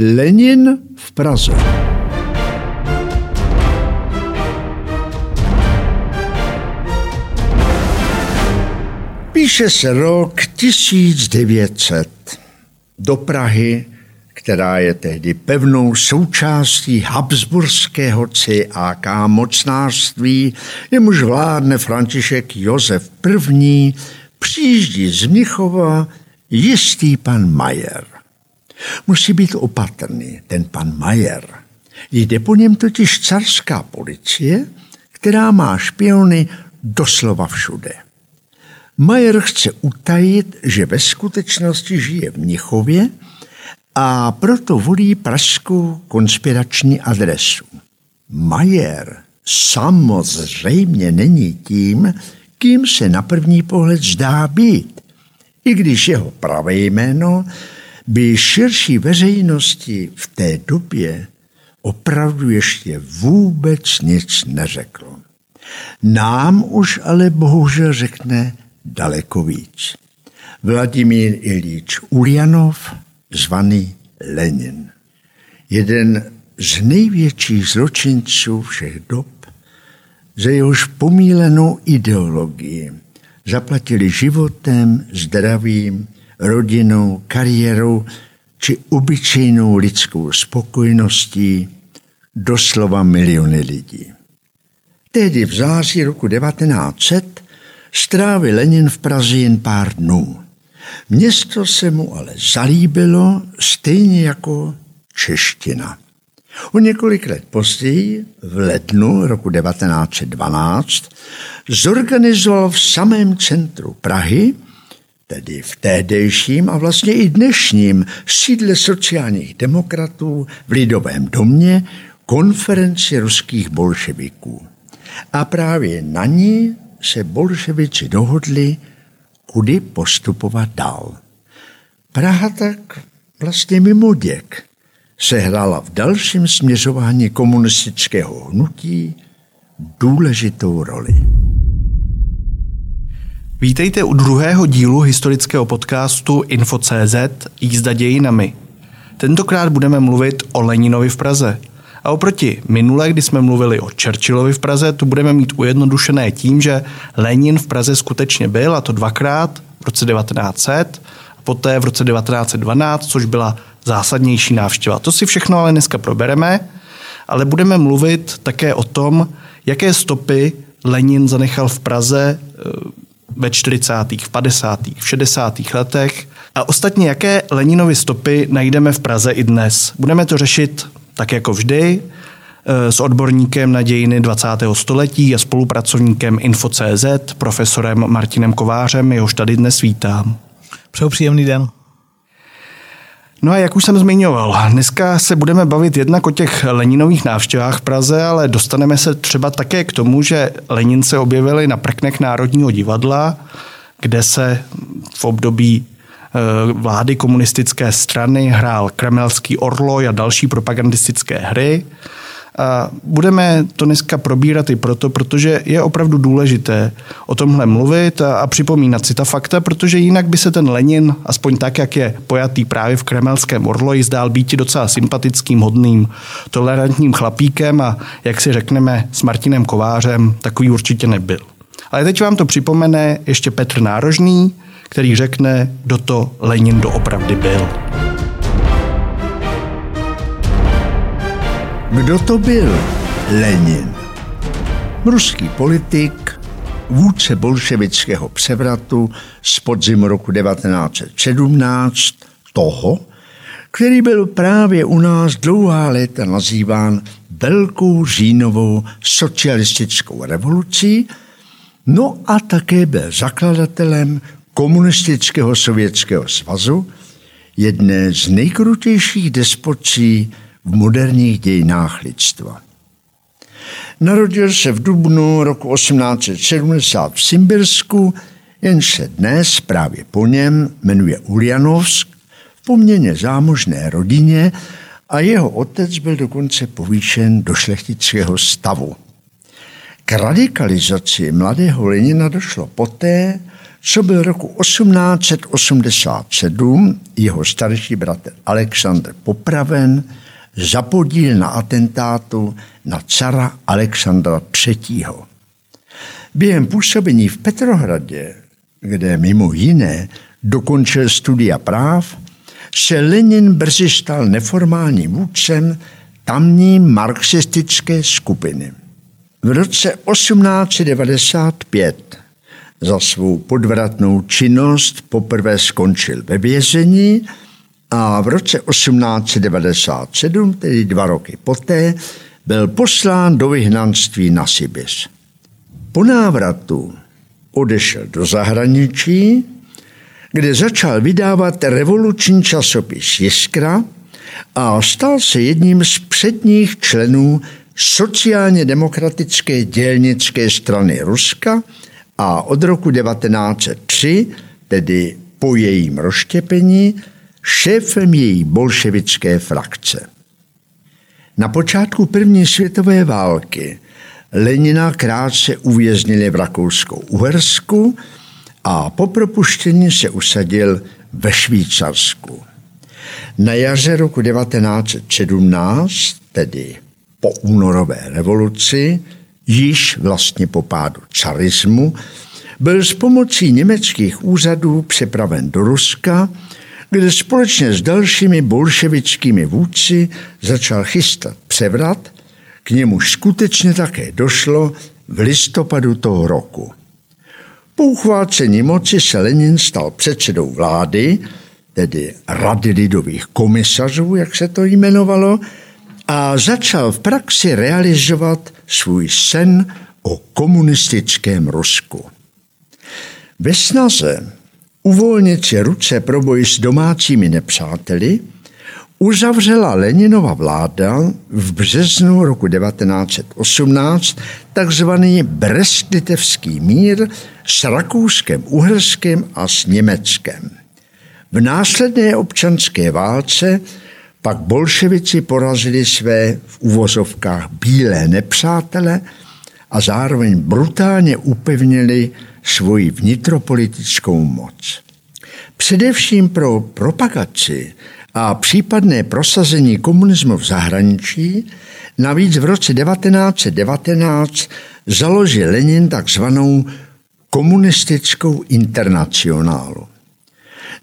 Lenin v Praze. Píše se rok 1900. Do Prahy, která je tehdy pevnou součástí Habsburského CAK mocnářství, jemuž vládne František Josef I., přijíždí z Mnichova jistý pan Majer. Musí být opatrný, ten pan Majer. Jde po něm totiž carská policie, která má špiony doslova všude. Majer chce utajit, že ve skutečnosti žije v Mnichově a proto volí pražskou konspirační adresu. Majer samozřejmě není tím, kým se na první pohled zdá být, i když jeho pravé jméno by širší veřejnosti v té době opravdu ještě vůbec nic neřeklo. Nám už ale bohužel řekne daleko víc. Vladimír Ilíč Uljanov, zvaný Lenin. Jeden z největších zločinců všech dob, za jehož pomílenou ideologii zaplatili životem, zdravím, rodinou, kariérou či obyčejnou lidskou spokojeností doslova miliony lidí. Tehdy v září roku 1900 strávil Lenin v Praze jen pár dnů. Město se mu ale zalíbilo stejně jako čeština. O několik let později, v lednu roku 1912, zorganizoval v samém centru Prahy, tedy v tehdejším a vlastně i dnešním sídle sociálních demokratů v Lidovém domě, konferenci ruských bolševiků. A právě na ní se bolševici dohodli, kudy postupovat dál. Praha tak vlastně mimo děk sehrála v dalším směřování komunistického hnutí důležitou roli. Vítejte u druhého dílu historického podcastu Info.cz Jízda dějinami. Tentokrát budeme mluvit o Leninovi v Praze – a oproti minule, kdy jsme mluvili o Churchillovi v Praze, tu budeme mít ujednodušené tím, že Lenin v Praze skutečně byl, a to dvakrát v roce 1900 a poté v roce 1912, což byla zásadnější návštěva. To si všechno ale dneska probereme, ale budeme mluvit také o tom, jaké stopy Lenin zanechal v Praze eh, ve 40., v 50., v 60. letech a ostatně jaké Leninovy stopy najdeme v Praze i dnes. Budeme to řešit tak jako vždy, eh, s odborníkem na dějiny 20. století a spolupracovníkem Info.cz, profesorem Martinem Kovářem, jehož tady dnes vítám. Přeju příjemný den. No a jak už jsem zmiňoval, dneska se budeme bavit jednak o těch Leninových návštěvách v Praze, ale dostaneme se třeba také k tomu, že Lenince objevili na prknech Národního divadla, kde se v období Eh, vlády komunistické strany hrál Kremelský orloj a další propagandistické hry. A budeme to dneska probírat i proto, protože je opravdu důležité o tomhle mluvit a, a připomínat si ta fakta, protože jinak by se ten Lenin, aspoň tak, jak je pojatý právě v kremelském orloji, zdál být docela sympatickým, hodným, tolerantním chlapíkem a jak si řekneme s Martinem Kovářem, takový určitě nebyl. Ale teď vám to připomene ještě Petr Nárožný, který řekne, kdo to Lenin doopravdy byl. Kdo to byl Lenin? Ruský politik, vůdce bolševického převratu z podzimu roku 1917, toho, který byl právě u nás dlouhá léta nazýván Velkou říjnovou socialistickou revolucí, no a také byl zakladatelem komunistického sovětského svazu, jedné z nejkrutějších despocí v moderních dějinách lidstva. Narodil se v dubnu roku 1870 v Simbirsku, jenž se dnes právě po něm jmenuje Uljanovsk, v poměrně zámožné rodině a jeho otec byl dokonce povýšen do šlechtického stavu. K radikalizaci mladého Lenina došlo poté, co byl roku 1887 jeho starší bratr Alexandr popraven za podíl na atentátu na cara Alexandra III. Během působení v Petrohradě, kde mimo jiné dokončil studia práv, se Lenin brzy stal neformálním vůdcem tamní marxistické skupiny. V roce 1895 za svou podvratnou činnost poprvé skončil ve vězení a v roce 1897, tedy dva roky poté, byl poslán do vyhnanství na Sibiř. Po návratu odešel do zahraničí, kde začal vydávat revoluční časopis Jiskra a stal se jedním z předních členů sociálně demokratické dělnické strany Ruska a od roku 1903, tedy po jejím rozštěpení, šéfem její bolševické frakce. Na počátku první světové války Lenina krátce uvěznili v Rakouskou-Uhersku a po propuštění se usadil ve Švýcarsku. Na jaře roku 1917, tedy po únorové revoluci, již vlastně po pádu carismu, byl s pomocí německých úřadů přepraven do Ruska, kde společně s dalšími bolševickými vůdci začal chystat převrat, k němuž skutečně také došlo v listopadu toho roku. Po uchvácení moci se Lenin stal předsedou vlády, tedy Rady lidových komisařů, jak se to jmenovalo, a začal v praxi realizovat svůj sen o komunistickém Rusku. Ve snaze uvolnit si ruce pro boj s domácími nepřáteli uzavřela Leninova vláda v březnu roku 1918 takzvaný Brest-Litevský mír s Rakouskem, Uherskem a s Německem. V následné občanské válce pak bolševici porazili své v uvozovkách bílé nepřátele a zároveň brutálně upevnili svoji vnitropolitickou moc. Především pro propagaci a případné prosazení komunismu v zahraničí navíc v roce 1919 založil Lenin takzvanou komunistickou internacionálu.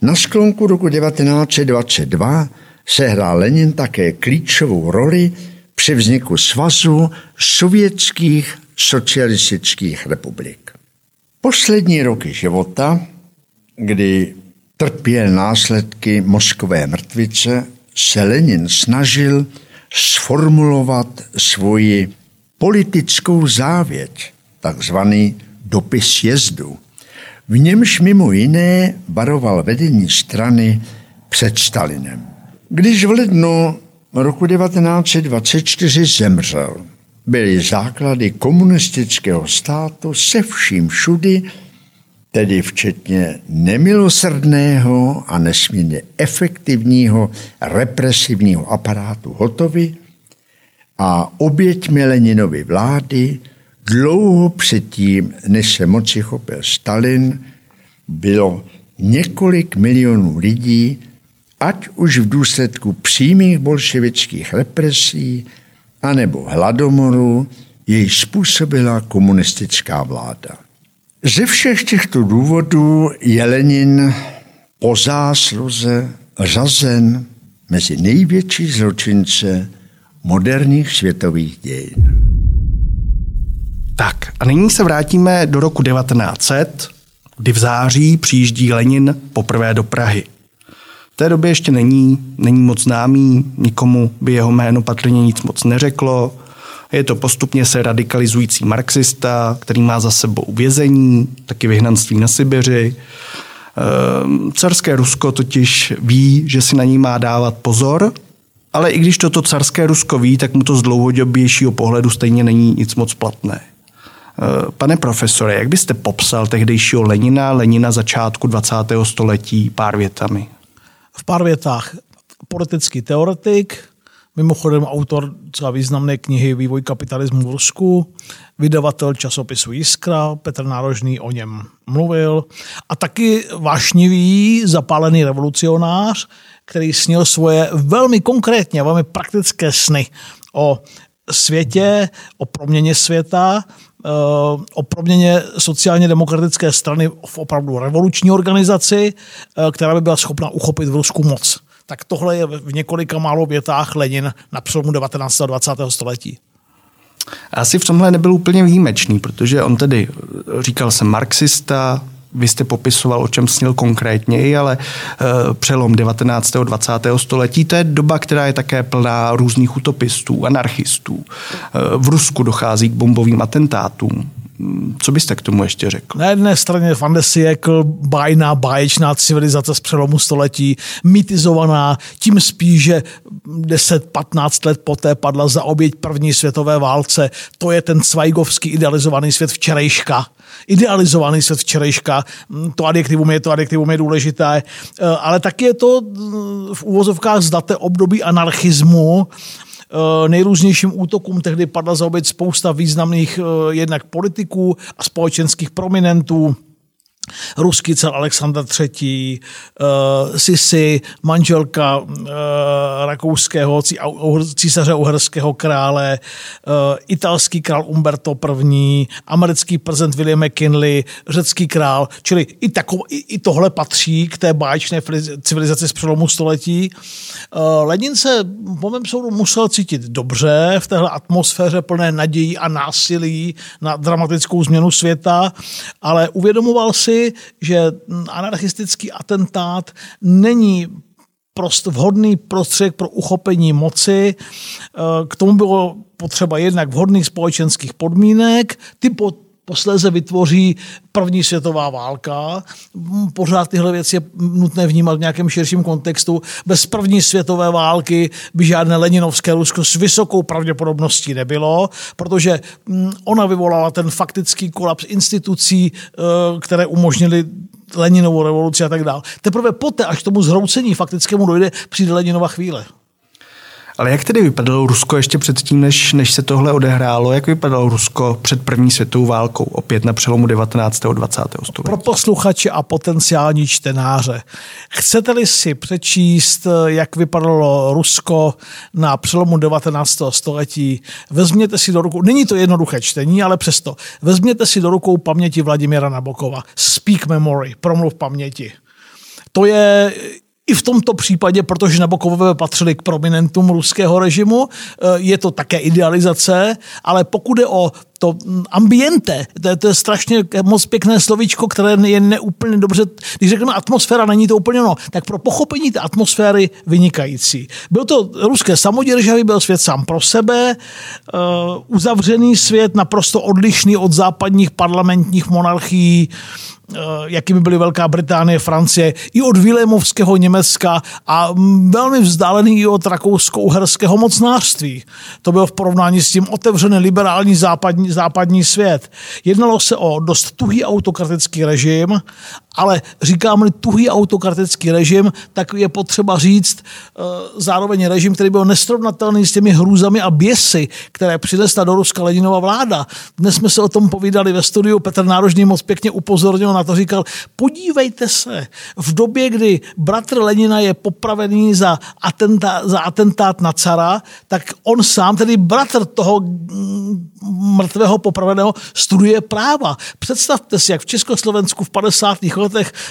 Na sklonku roku 1922 sehrál Lenin také klíčovou roli při vzniku svazu sovětských socialistických republik. Poslední roky života, kdy trpěl následky mozkové mrtvice, se Lenin snažil sformulovat svoji politickou závěť, takzvaný dopis jezdu. V němž mimo jiné varoval vedení strany před Stalinem. Když v lednu roku 1924 zemřel, byly základy komunistického státu se vším všudy, tedy včetně nemilosrdného a nesmírně efektivního represivního aparátu hotovy a oběťmi Leninovy vlády dlouho předtím, než se moci chopil Stalin, bylo několik milionů lidí, ať už v důsledku přímých bolševických represí, anebo hladomoru, jej způsobila komunistická vláda. Ze všech těchto důvodů je Lenin po zásluze řazen mezi největší zločince moderních světových dějin. Tak a nyní se vrátíme do roku 1900, kdy v září přijíždí Lenin poprvé do Prahy. Té době ještě není, není moc známý, nikomu by jeho jméno patrně nic moc neřeklo. Je to postupně se radikalizující marxista, který má za sebou vězení, taky vyhnanství na Sibiři. Ehm, carské Rusko totiž ví, že si na ní má dávat pozor, ale i když toto carské Rusko ví, tak mu to z dlouhodobějšího pohledu stejně není nic moc platné. Ehm, pane profesore, jak byste popsal tehdejšího Lenina, Lenina začátku 20. století pár větami? V pár větách. Politický teoretik, mimochodem autor třeba významné knihy Vývoj kapitalismu v Rusku, vydavatel časopisu Jiskra, Petr Nárožný o něm mluvil. A taky vášnivý, zapálený revolucionář, který snil svoje velmi konkrétně, velmi praktické sny o světě, o proměně světa, o proměně sociálně demokratické strany v opravdu revoluční organizaci, eh, která by byla schopna uchopit v Rusku moc. Tak tohle je v několika málo větách Lenin na přelomu 19. a 20. století. Asi v tomhle nebyl úplně výjimečný, protože on tedy říkal se marxista, vy jste popisoval, o čem snil konkrétně, ale e, přelom 19. a 20. století, to je doba, která je také plná různých utopistů, anarchistů. E, v Rusku dochází k bombovým atentátům. Co byste k tomu ještě řekl? Na jedné straně Fandesiekl, bájná, báječná civilizace z přelomu století, mitizovaná, tím spíš, že 10-15 let poté padla za oběť první světové válce. To je ten Cvajgovský idealizovaný svět včerejška idealizovaný svět včerejška. To adjektivum je, to adjektivum je důležité, eh, ale taky je to mm, v úvozovkách zdaté období anarchismu, nejrůznějším útokům tehdy padla za oběť spousta významných eh, jednak politiků a společenských prominentů ruský cel Alexandr III, uh, Sisi, manželka uh, rakouského císaře uherského krále, uh, italský král Umberto I, americký prezident William McKinley, řecký král, čili i, takov, i, i tohle patří k té báječné civilizaci z přelomu století. Uh, Lenin se po mém soudu musel cítit dobře v téhle atmosféře plné nadějí a násilí na dramatickou změnu světa, ale uvědomoval si, že anarchistický atentát není prost vhodný prostředek pro uchopení moci. Eh, k tomu bylo potřeba jednak vhodných společenských podmínek, ty posléze vytvoří první světová válka. Pořád tyhle věci je nutné vnímat v nějakém širším kontextu. Bez první světové války by žádné Leninovské Rusko s vysokou pravděpodobností nebylo, protože ona vyvolala ten faktický kolaps institucí, eh, které umožnily Leninovou revoluci a tak dále. Teprve poté, až tomu zhroucení faktickému dojde, přijde Leninova chvíle. Ale jak tedy vypadalo Rusko ještě předtím, než, než se tohle odehrálo? Jak vypadalo Rusko před první světovou válkou, opět na přelomu 19. a 20. století? Pro posluchače a potenciální čtenáře. Chcete-li si přečíst, jak vypadalo Rusko na přelomu 19. století, vezměte si do rukou, není to jednoduché čtení, ale přesto, vezměte si do rukou paměti Vladimira Nabokova. Speak Memory, promluv paměti. To je i v tomto případě, protože Nabokové patřili k prominentům ruského režimu, eh, je to také idealizace, ale pokud je o to ambiente, to je, to je strašně moc pěkné slovíčko, které je neúplně dobře, když řekneme atmosféra, není to úplně ono, tak pro pochopení té atmosféry vynikající. Byl to ruské samoděržavý, byl svět sám pro sebe, uh, uzavřený svět, naprosto odlišný od západních parlamentních monarchií, Eh, jakými byly Velká Británie, Francie, i od Vilémovského Německa a velmi vzdálený i od rakousko-uherského mocnářství. To bylo v porovnání s tím otevřený liberální západní, západní svět. Jednalo se o dost tuhý autokratický režim, ale říkám-li tuhý autokratický režim, tak je potřeba říct e, zároveň režim, který byl nesrovnatelný s těmi hrůzami a běsy, které přinesla do Ruska Leninova vláda. Dnes jsme se o tom povídali ve studiu, Petr Nárožný moc pěkně upozornil na to, říkal, podívejte se, v době, kdy bratr Lenina je popravený za, atentát, za atentát na cara, tak on sám, tedy bratr toho mm, mrtvého popraveného, studuje práva. Představte si, jak v Československu v 50 letech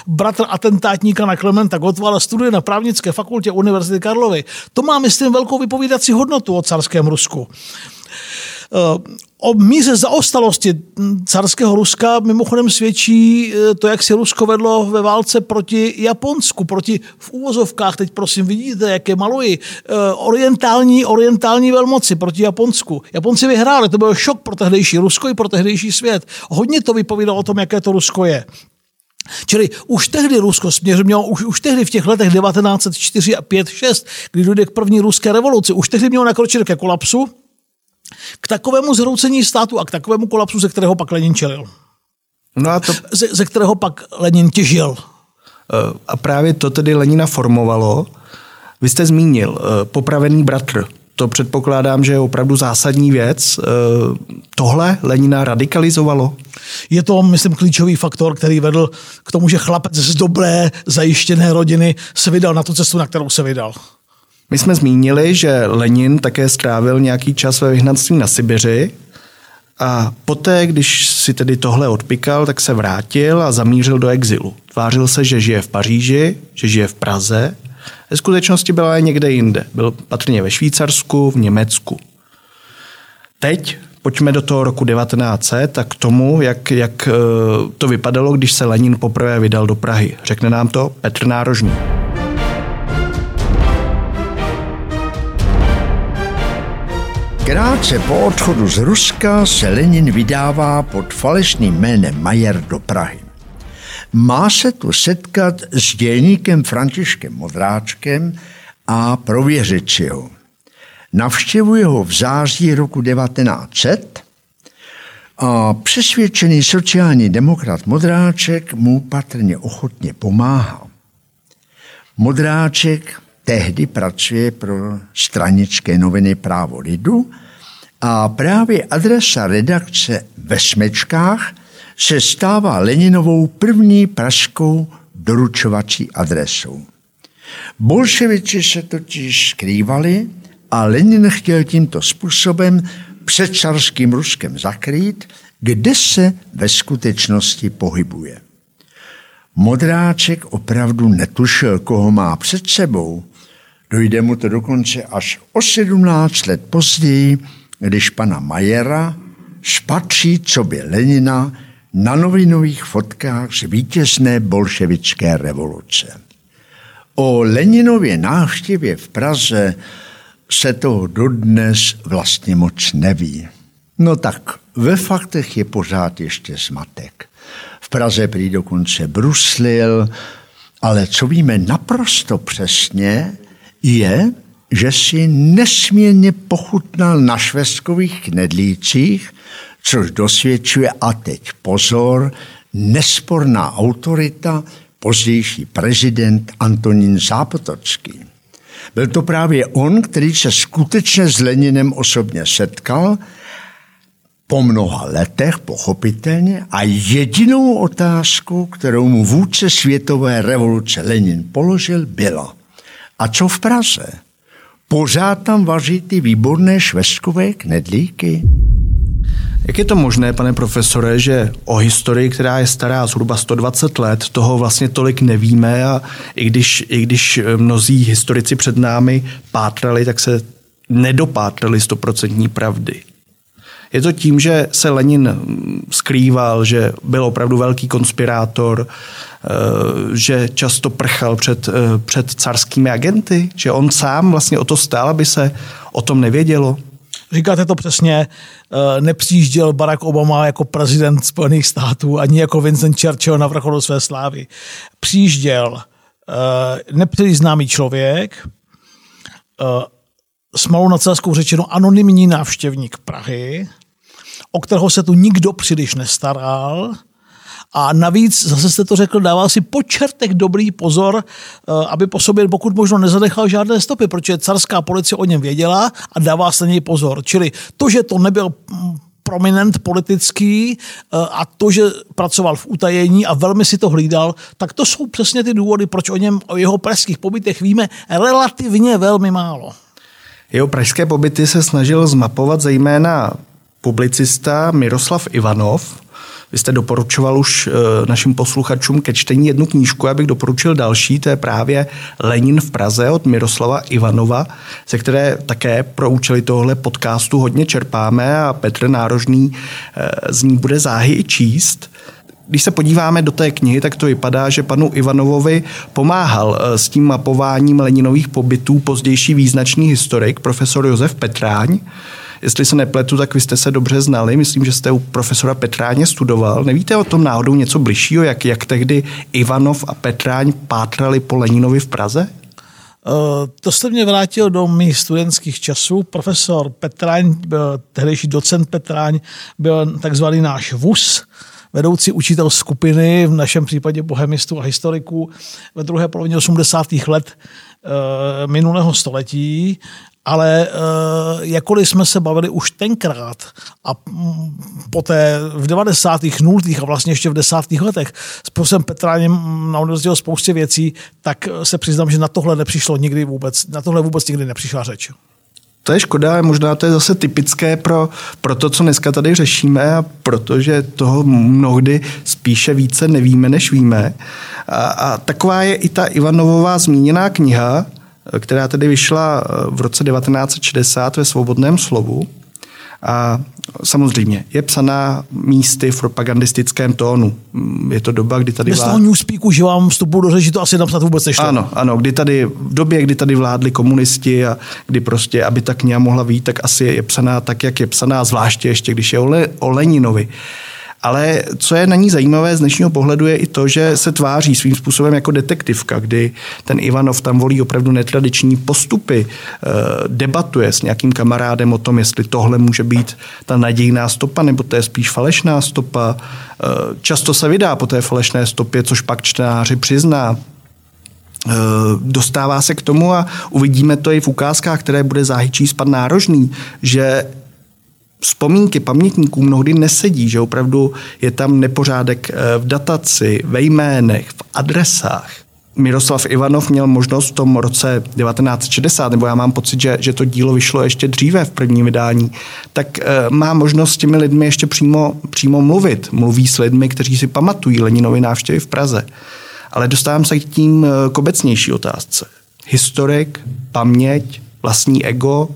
bratr atentátníka na Klementa Gottwala studuje na právnické fakultě Univerzity Karlovy. To má, myslím, velkou vypovídací hodnotu o carském Rusku. Eh, o míře zaostalosti carského Ruska mimochodem svědčí eh, to, jak si Rusko vedlo ve válce proti Japonsku, proti v úvozovkách, teď prosím vidíte, jaké maluji, eh, orientální, orientální velmoci proti Japonsku. Japonci vyhráli, to byl šok pro tehdejší Rusko i pro tehdejší svět. Hodně to vypovídalo o tom, jaké to Rusko je. Čili už tehdy Rusko směř mělo, už, už tehdy v těch letech 1904 a 5, 6, kdy dojde k první ruské revoluci, už tehdy mělo nakročit ke kolapsu, k takovému zhroucení státu a k takovému kolapsu, ze kterého pak Lenin čelil. No a to... ze, ze kterého pak Lenin těžil. Eh, a právě to tedy Lenina formovalo. Vy jste zmínil eh, popravený bratr to předpokládám, že je opravdu zásadní věc. Tohle Lenina radikalizovalo? Je to, myslím, klíčový faktor, který vedl k tomu, že chlapec z dobré, zajištěné rodiny se vydal na tu cestu, na kterou se vydal. My jsme zmínili, že Lenin také strávil nějaký čas ve vyhnanství na Sibiři a poté, když si tedy tohle odpikal, tak se vrátil a zamířil do exilu. Tvářil se, že žije v Paříži, že žije v Praze. Ve skutečnosti byla někde jinde. Byl patrně ve Švýcarsku, v Německu. Teď pojďme do toho roku 1900 a k tomu, jak, jak eh, to vypadalo, když se Lenin poprvé vydal do Prahy. Řekne nám to Petr Nárožný. Krátce po odchodu z Ruska se Lenin vydává pod falešným jménem Majer do Prahy. Má se tu setkat s dělníkem Františkem Modráčkem a prověřit si ho. Navštěvuje ho v září roku 1900 a přesvědčený sociální demokrat Modráček mu patrně ochotně pomáhá. Modráček tehdy pracuje pro stranické noviny Právo lidu a právě adresa redakce ve Smečkách se stává Leninovou první pražskou doručovací adresou. Bolševiči se totiž skrývali a Lenin chtěl tímto způsobem před carským Ruskem zakrýt, kde se ve skutečnosti pohybuje. Modráček opravdu netušil, koho má před sebou. Dojde mu to dokonce až o 17 let později, když pana Majera spatří, co by Lenina na novinových fotkách z vítězné bolševické revoluce. O Leninově návštěvě v Praze se toho dodnes vlastně moc neví. No tak ve faktech je pořád ještě zmatek. V Praze prý dokonce bruslil, ale co víme naprosto přesně, je, že si nesmírně pochutnal na švestkových knedlících, což dosvědčuje, a teď pozor, nesporná autorita, pozdější prezident Antonín Zápotocký. Byl to právě on, který se skutečně s Leninem osobně setkal po mnoha letech, pochopitelně, a jedinou otázku, kterou mu vůdce světové revoluce Lenin položil, byla a co v Praze? Pořád tam vaří ty výborné švestkové knedlíky? Jak je to možné, pane profesore, že o historii, která je stará zhruba 120 let, toho vlastně tolik nevíme a i když, i když mnozí historici před námi pátrali, tak se nedopátrali stoprocentní pravdy. Je to tím, že se Lenin skrýval, že byl opravdu velký konspirátor, eh, že často prchal před, eh, před carskými agenty, že on sám vlastně o to stál, aby se o tom nevědělo. Říkáte to přesně, eh, nepřijížděl Barack Obama jako prezident Spojených států, ani jako Vincent Churchill na vrcholu své slávy. Přijížděl nepříliš známý člověk, s malou nadsázkou řečeno anonymní návštěvník Prahy, o kterého se tu nikdo příliš nestaral, a navíc, zase jste to řekl, dával si po čertech dobrý pozor, eh, aby po sobě pokud možno nezanechal žádné stopy, protože carská policie o něm věděla a dává se něj pozor. Čili to, že to nebyl mm, prominent politický eh, a to, že pracoval v utajení a velmi si to hlídal, tak to jsou přesně ty důvody, proč o něm, o jeho pražských pobytech víme relativně velmi málo. Jeho pražské pobyty se snažil zmapovat zejména publicista Miroslav Ivanov. Vy jste doporučoval už eh, našim posluchačům ke čtení jednu knížku, abych doporučil další, to je právě Lenin v Praze od Miroslava Ivanova, ze které také pro účely tohle podcastu hodně čerpáme a Petr Nárožný eh, z ní bude záhy i číst. Když se podíváme do té knihy, tak to vypadá, že panu Ivanovovi pomáhal eh, s tím mapováním Leninových pobytů pozdější význačný historik, profesor Josef Petráň. Jestli se nepletu, tak vy jste se dobře znali. Myslím, že jste u profesora Petráně studoval. Nevíte o tom náhodou něco bližšího, jak, jak tehdy Ivanov a Petráň pátrali po Leninovi v Praze? Uh, to jste mě vrátil do mých studentských časů. Profesor Petráň, byl, tehdejší docent Petráň, byl takzvaný náš VUS, vedoucí učitel skupiny, v našem případě bohemistů a historiků ve druhé polovině 80. let Eh, minulého století ale uh, jakkoliv jsme se bavili už tenkrát a poté v 90. 0. a vlastně ještě v 10. letech s profesorem Petráněm na univerzitě spoustě věcí, tak se přiznám, že na tohle nepřišlo nikdy vůbec, na tohle vůbec nikdy nepřišla řeč. To je škoda, ale možná to je zase typické pro, pro to, co dneska tady řešíme a protože toho mnohdy spíše více nevíme, než víme. A, a taková je i ta Ivanovová zmíněná kniha, která tedy vyšla v roce 1960 ve Svobodném slovu. A samozřejmě je psaná místy v propagandistickém tónu. Je to doba, kdy tady... Bez toho newspeaku, že vám vstupu do řeči, to asi napsat vůbec nešlo. Ano, ano, kdy tady, v době, kdy tady vládli komunisti a kdy prostě, aby ta kniha mohla být, tak asi je psaná tak, jak je psaná, zvláště ještě, když je o, Le, o Leninovi. Ale co je na ní zajímavé z dnešního pohledu je i to, že se tváří svým způsobem jako detektivka, kdy ten Ivanov tam volí opravdu netradiční postupy, eh, debatuje s nějakým kamarádem o tom, jestli tohle může být ta nadějná stopa, nebo to je spíš falešná stopa. Eh, často se vydá po té falešné stopě, což pak čtenáři přizná eh, dostává se k tomu a uvidíme to i v ukázkách, které bude záhy číst pan Nárožný, že vzpomínky pamětníků mnohdy nesedí, že opravdu je tam nepořádek eh, v dataci, ve jménech, v adresách. Miroslav Ivanov měl možnost v tom roce 1960, nebo já mám pocit, že, že to dílo vyšlo ještě dříve v prvním vydání, tak e, má možnost s těmi lidmi ještě přímo, přímo mluvit. Mluví s lidmi, kteří si pamatují Leninovi návštěvy v Praze. Ale dostávám se k tím eh, k obecnější otázce. Historik, paměť, vlastní ego,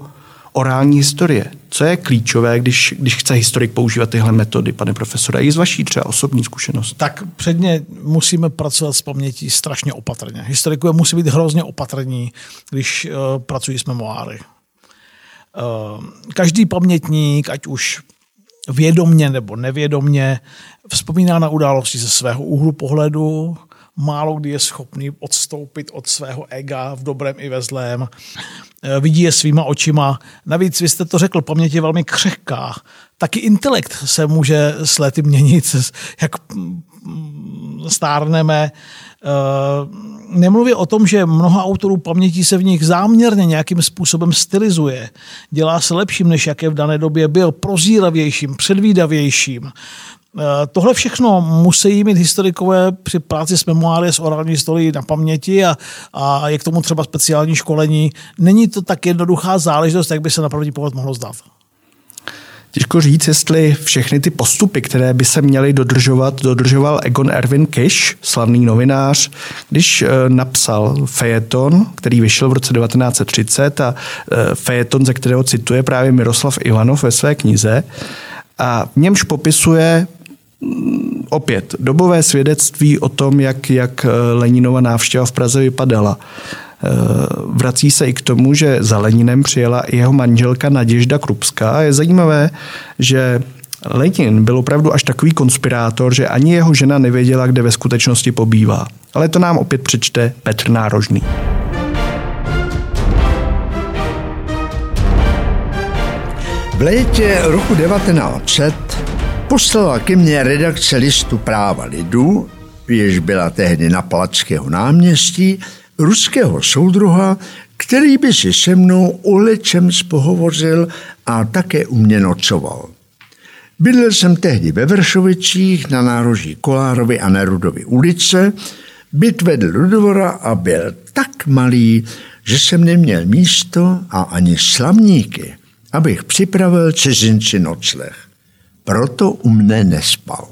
orální historie. Co je klíčové, když, když chce historik používat tyhle metody, pane profesore, i z vaší třeba osobní zkušenosti? Tak předně musíme pracovat s pamětí strašně opatrně. Historikové musí být hrozně opatrní, když uh, pracují s memoáry. Uh, každý pamětník, ať už vědomně nebo nevědomně, vzpomíná na události ze svého úhlu pohledu, málo kdy je schopný odstoupit od svého ega v dobrém i ve zlém. Eh, vidí je svýma očima. Navíc, vy jste to řekl, paměť je velmi křehká. Taky intelekt se může s lety měnit, jak mm, stárneme. Eh, nemluvě o tom, že mnoha autorů paměti se v nich záměrně nějakým způsobem stylizuje. Dělá se lepším, než jaké v dané době byl, prozíravějším, předvídavějším. Eh, tohle všechno musí mít historikové při práci s memoáry, s orální historií na paměti a, a je k tomu třeba speciální školení. Není to tak jednoduchá záležitost, jak by se na první pohled mohlo zdát. Těžko říct, jestli všechny ty postupy, které by se měly dodržovat, dodržoval Egon Erwin Kish, slavný novinář, když eh, napsal fejeton, který vyšel v roce 1930 a eh, fejeton, ze kterého cituje právě Miroslav Ivanov ve své knize. A v němž popisuje opět dobové svědectví o tom, jak, jak eh, Leninova návštěva v Praze vypadala. Eh, vrací se i k tomu, že za Leninem přijela i jeho manželka Naděžda Krupská. Je zajímavé, že Lenin byl opravdu až takový konspirátor, že ani jeho žena nevěděla, kde ve skutečnosti pobývá. Ale to nám opět přečte Petr Nárožný. V létě roku 1900 Poslala ke mně redakce listu Práva lidu, jež byla tehdy na Palackého náměstí, ruského soudruha, který by si se mnou o lečem spohovořil a také u mě nocoval. Bydlel jsem tehdy ve Vršovicích na nároží Kolárovy a Nerudovy ulice. Byt vedl do dvora a byl tak malý, že jsem neměl místo a ani slamníky, abych připravil cizinci nocleh proto u mne nespal.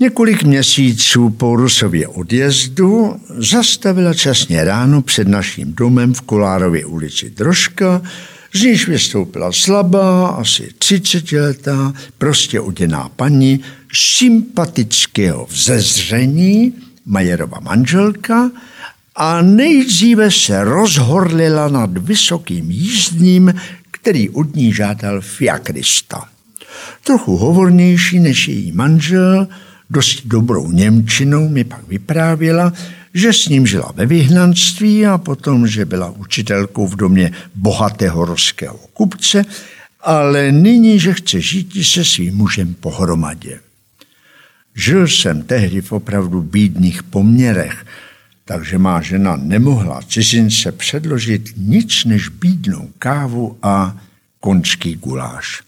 Několik měsíců po Rusově odjezdu zastavila časně ráno před naším domem v Kolárově ulici Drožka, z níž vystoupila slabá, asi 30 letá, prostě oděná paní, sympatického vzezření, Majerova manželka, a nejdříve se rozhorlila nad vysokým jízdním, který od ní žádal fiakrista trochu hovornější než její manžel, dost dobrou Němčinou mi pak vyprávěla, že s ním žila ve vyhnanství a potom, že byla učitelkou v domě bohatého ruského kupce, ale nyní, že chce žít se svým mužem pohromadě. Žil jsem tehdy v opravdu bídných poměrech. takže má žena nemohla cizince předložit nic než bídnou kávu a končký guláš.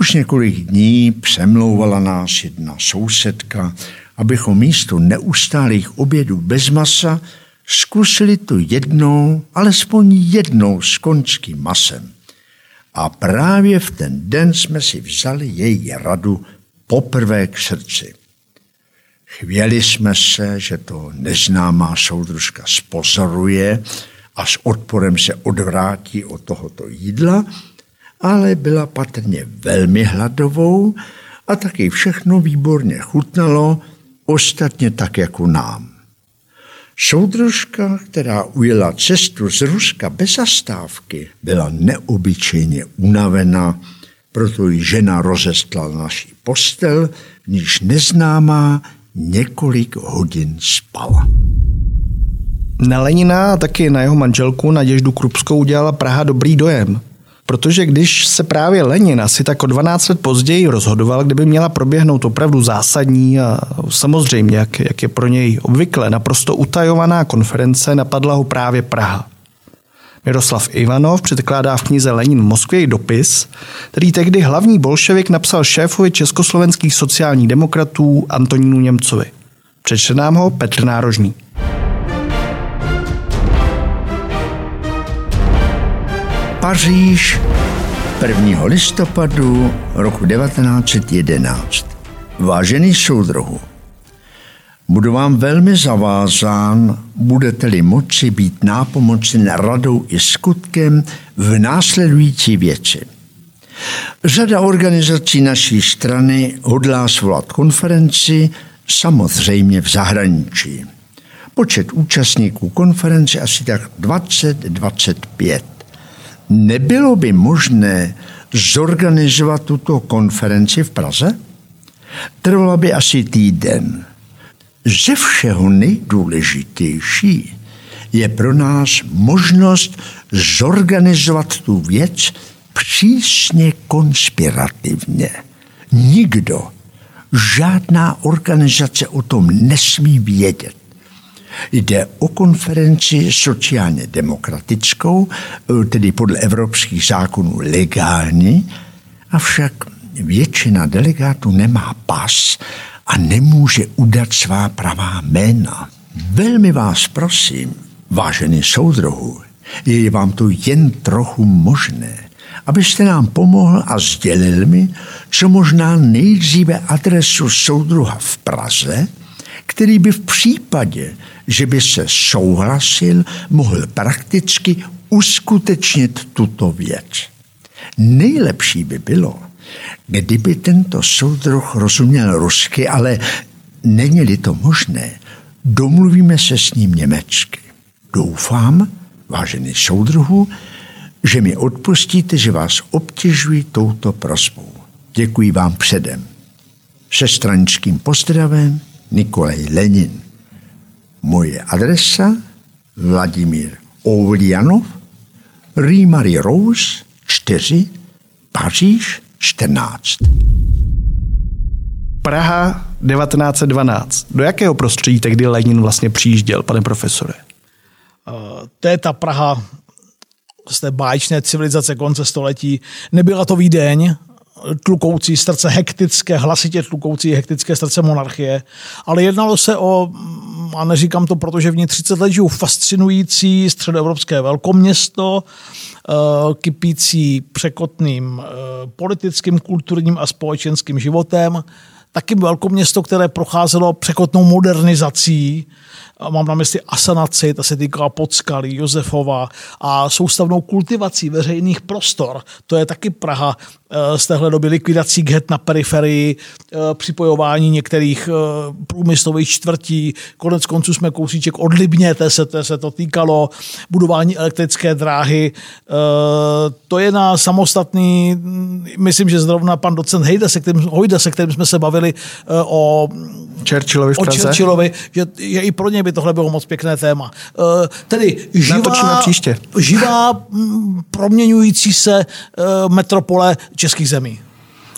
Už několik dní přemlouvala nás jedna sousedka, abychom místo neustálých obědů bez masa zkusili to jednou, alespoň jednou s končským masem. A právě v ten den jsme si vzali její radu poprvé k srdci. Chvěli jsme se, že to neznámá soudružka spozoruje a s odporem se odvrátí od tohoto jídla, ale byla patrně velmi hladovou a taky všechno výborně chutnalo, ostatně tak jako nám. Soudružka, která ujela cestu z Ruska bez zastávky, byla neobyčejně unavená, proto ji žena rozestlala naší postel, v níž neznámá několik hodin spala. Na Lenina a taky na jeho manželku Naděždu Krupskou udělala Praha dobrý dojem. Protože když se právě Lenin asi tak o 12 let později rozhodoval, kdyby měla proběhnout opravdu zásadní a samozřejmě, jak, jak je pro něj obvykle, naprosto utajovaná konference, napadla ho právě Praha. Miroslav Ivanov předkládá v knize Lenin v Moskvě dopis, který tehdy hlavní bolševik napsal šéfovi československých sociálních demokratů Antonínu Němcovi. Přečte nám ho Petr Nárožný. Paříž 1. listopadu roku 1911. Vážený soudruhu, budu vám velmi zavázán, budete-li moci být nápomocen radou i skutkem v následující věci. Řada organizací naší strany hodlá svolat konferenci, samozřejmě v zahraničí. Počet účastníků konference asi tak 20-25. Nebylo by možné zorganizovat tuto konferenci v Praze? Trvala by asi týden. Ze všeho nejdůležitější je pro nás možnost zorganizovat tu věc přísně konspirativně. Nikdo, žádná organizace o tom nesmí vědět. Jde o konferenci sociálně demokratickou, tedy podle evropských zákonů legální, avšak většina delegátů nemá pas a nemůže udat svá pravá jména. Velmi vás prosím, vážený soudruhu, je vám to jen trochu možné, abyste nám pomohl a sdělil mi, co možná nejdříve adresu soudruha v Praze, který by v případě, že by se souhlasil, mohl prakticky uskutečnit tuto věc. Nejlepší by bylo, kdyby tento soudruh rozuměl rusky, ale není-li to možné, domluvíme se s ním německy. Doufám, vážený soudruhu, že mi odpustíte, že vás obtěžuji touto prosbou. Děkuji vám předem. Se stranickým pozdravem Nikolaj Lenin. Moje adresa Vladimír Ovlianov, Rýmary Rose 4, Paříž 14. Praha 1912. Do jakého prostředí tehdy Lenin vlastně přijížděl, pane profesore? Uh, to je ta Praha z té báječné civilizace konce století. Nebyla to Vídeň, tlukoucí srdce, hektické, hlasitě tlukoucí hektické srdce monarchie, ale jednalo se o, a neříkám to, protože v ní 30 let žiju, fascinující středoevropské velkoměsto, eh, kypící překotným eh, politickým, kulturním a společenským životem, taky velkoměsto, které procházelo překotnou modernizací, mám na mysli asanaci, ta se týká Podskalí, Josefova a soustavnou kultivací veřejných prostor. To je taky Praha eh, z téhle doby likvidací get na periferii, eh, připojování některých eh, průmyslových čtvrtí. Konec konců jsme kousíček od Libně, té se, té se to týkalo, budování elektrické dráhy. To je na samostatný, myslím, že zrovna pan docent Hejda, se kterým, Hojda, se kterým jsme se bavili o Churchillovi v Praze. O Churchillovi, že, že i pro ně by tohle bylo moc pěkné téma. Uh, tedy živá, příště. živá proměňující se uh, metropole českých zemí.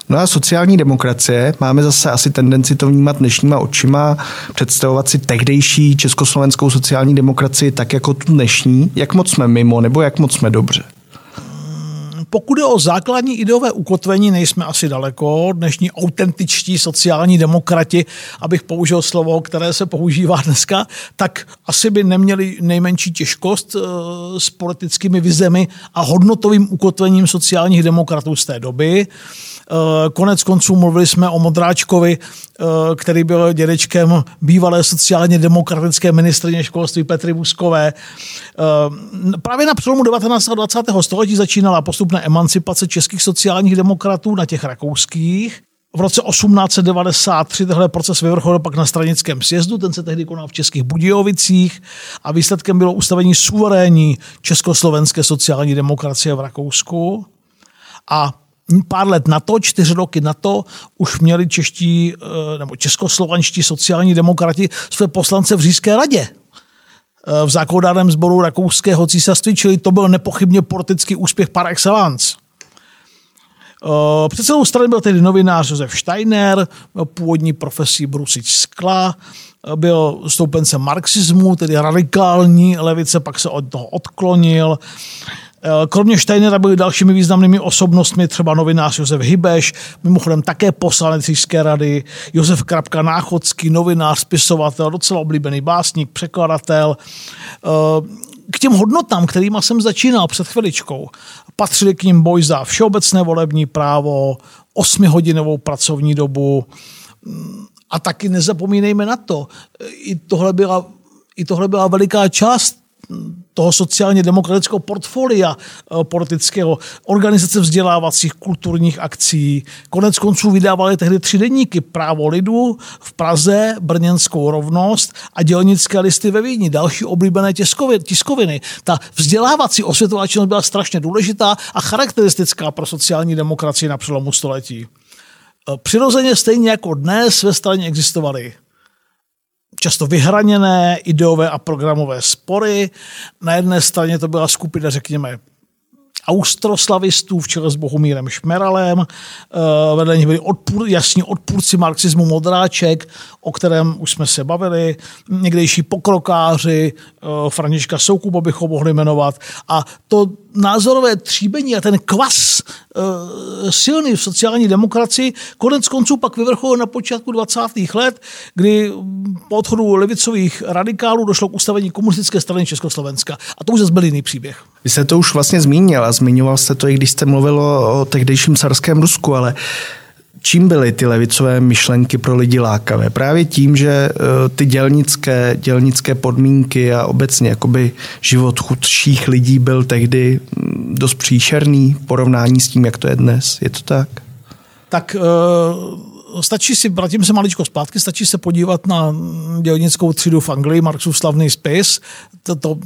No a sociální demokracie, máme zase asi tendenci to vnímat dnešníma očima, představovat si tehdejší československou sociální demokracii tak jako tu dnešní. Jak moc jsme mimo, nebo jak moc jsme dobře? Pokud je o základní ideové ukotvení, nejsme asi daleko. Dnešní autentičtí sociální demokrati, abych použil slovo, které se používá dneska, tak asi by neměli nejmenší těžkost eh, s politickými vizemi a hodnotovým ukotvením sociálních demokratů z té doby. Eh, konec konců mluvili jsme o Modráčkovi, eh, který byl dědečkem bývalé sociálně demokratické ministrině školství Petry Buskové. Právě na přelomu 19. a 20. století začínala emancipace českých sociálních demokratů na těch rakouských. V roce 1893 tenhle proces vyvrcholil pak na stranickém sjezdu, ten se tehdy konal v Českých Budějovicích a výsledkem bylo ustavení suverénní československé sociální demokracie v Rakousku. A pár let na to, čtyři roky na to, už měli čeští eh, nebo českoslovenští sociální demokrati své poslance v Říjské radě v zákonodárném sboru rakouského císařství, čili to byl nepochybně politický úspěch par excellence. Eh, předsedou strany byl tedy novinář Josef Steiner, původní profesí brusič skla, byl stoupencem marxismu, tedy radikální levice, pak se od toho odklonil. Eh, kromě Steinera byli dalšími významnými osobnostmi, třeba novinář Josef Hybeš, mimochodem také poslanec Říšské rady, Josef Krapka Náchodský, novinář, spisovatel, docela oblíbený básník, překladatel. Eh, k těm hodnotám, kterými jsem začínal před chviličkou, patřili k ním boj za všeobecné volební právo, osmihodinovou pracovní dobu mm, a taky nezapomínejme na to, i tohle byla, i tohle byla veliká část toho sociálně demokratického portfolia eh, politického, organizace vzdělávacích kulturních akcí. Konec konců vydávali tehdy tři denníky Právo lidu v Praze, Brněnskou rovnost a dělnické listy ve Vídni. Další oblíbené tiskoviny. Ta vzdělávací osvětová činnost byla strašně důležitá a charakteristická pro sociální demokracii na přelomu století. Eh, přirozeně stejně jako dnes ve straně existovaly často vyhraněné ideové a programové spory. Na jedné straně to byla skupina, řekněme, austroslavistů v čele s Bohumírem Šmeralem. Eh, vedle nich byli odpůr, jasní odpůrci marxismu Modráček, o kterém už jsme se bavili, někdejší pokrokáři, eh, Františka Soukuba bychom mohli jmenovat. A to názorové tříbení a ten kvas e, silný v sociální demokracii konec konců pak vyvrcholil na počátku 20. let, kdy po odchodu levicových radikálů došlo k ustavení komunistické strany Československa. A to už zase byl jiný příběh. Vy jste to už vlastně zmínil a zmiňoval jste to, i když jste mluvil o, tehdejším carském Rusku, ale čím byly ty levicové myšlenky pro lidi lákavé? Právě tím, že eh, ty dělnické, dělnické podmínky a obecně jakoby život chudších lidí byl tehdy mm, dost příšerný v porovnání s tím, jak to je dnes. Je to tak? Tak uh, stačí si, vrátím se maličko zpátky, stačí se podívat na dělnickou třídu v Anglii, Marxův slavný spis.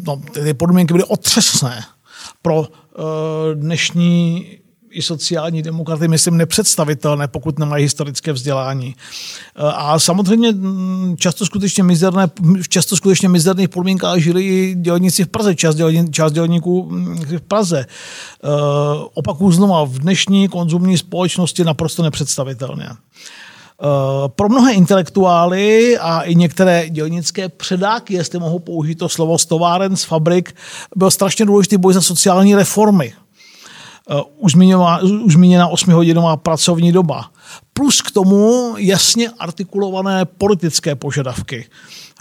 No, ty podmínky byly otřesné pro uh, dnešní i sociální demokraty, myslím, nepředstavitelné, pokud nemají historické vzdělání. A samozřejmě mm, často skutečně mizerné, v často skutečně mizerných podmínkách žili i dělníci v Praze, část, dělní, část dělníků mm, v Praze. E, opakuju znovu, v dnešní konzumní společnosti naprosto nepředstavitelné. Pro mnohé intelektuály a i některé dělnické předáky, jestli mohu použít to slovo z továren, z fabrik, byl strašně důležitý boj za sociální reformy. Eh, už, zmíněná, 8-hodinová pracovní doba. Plus k tomu jasně artikulované politické požadavky.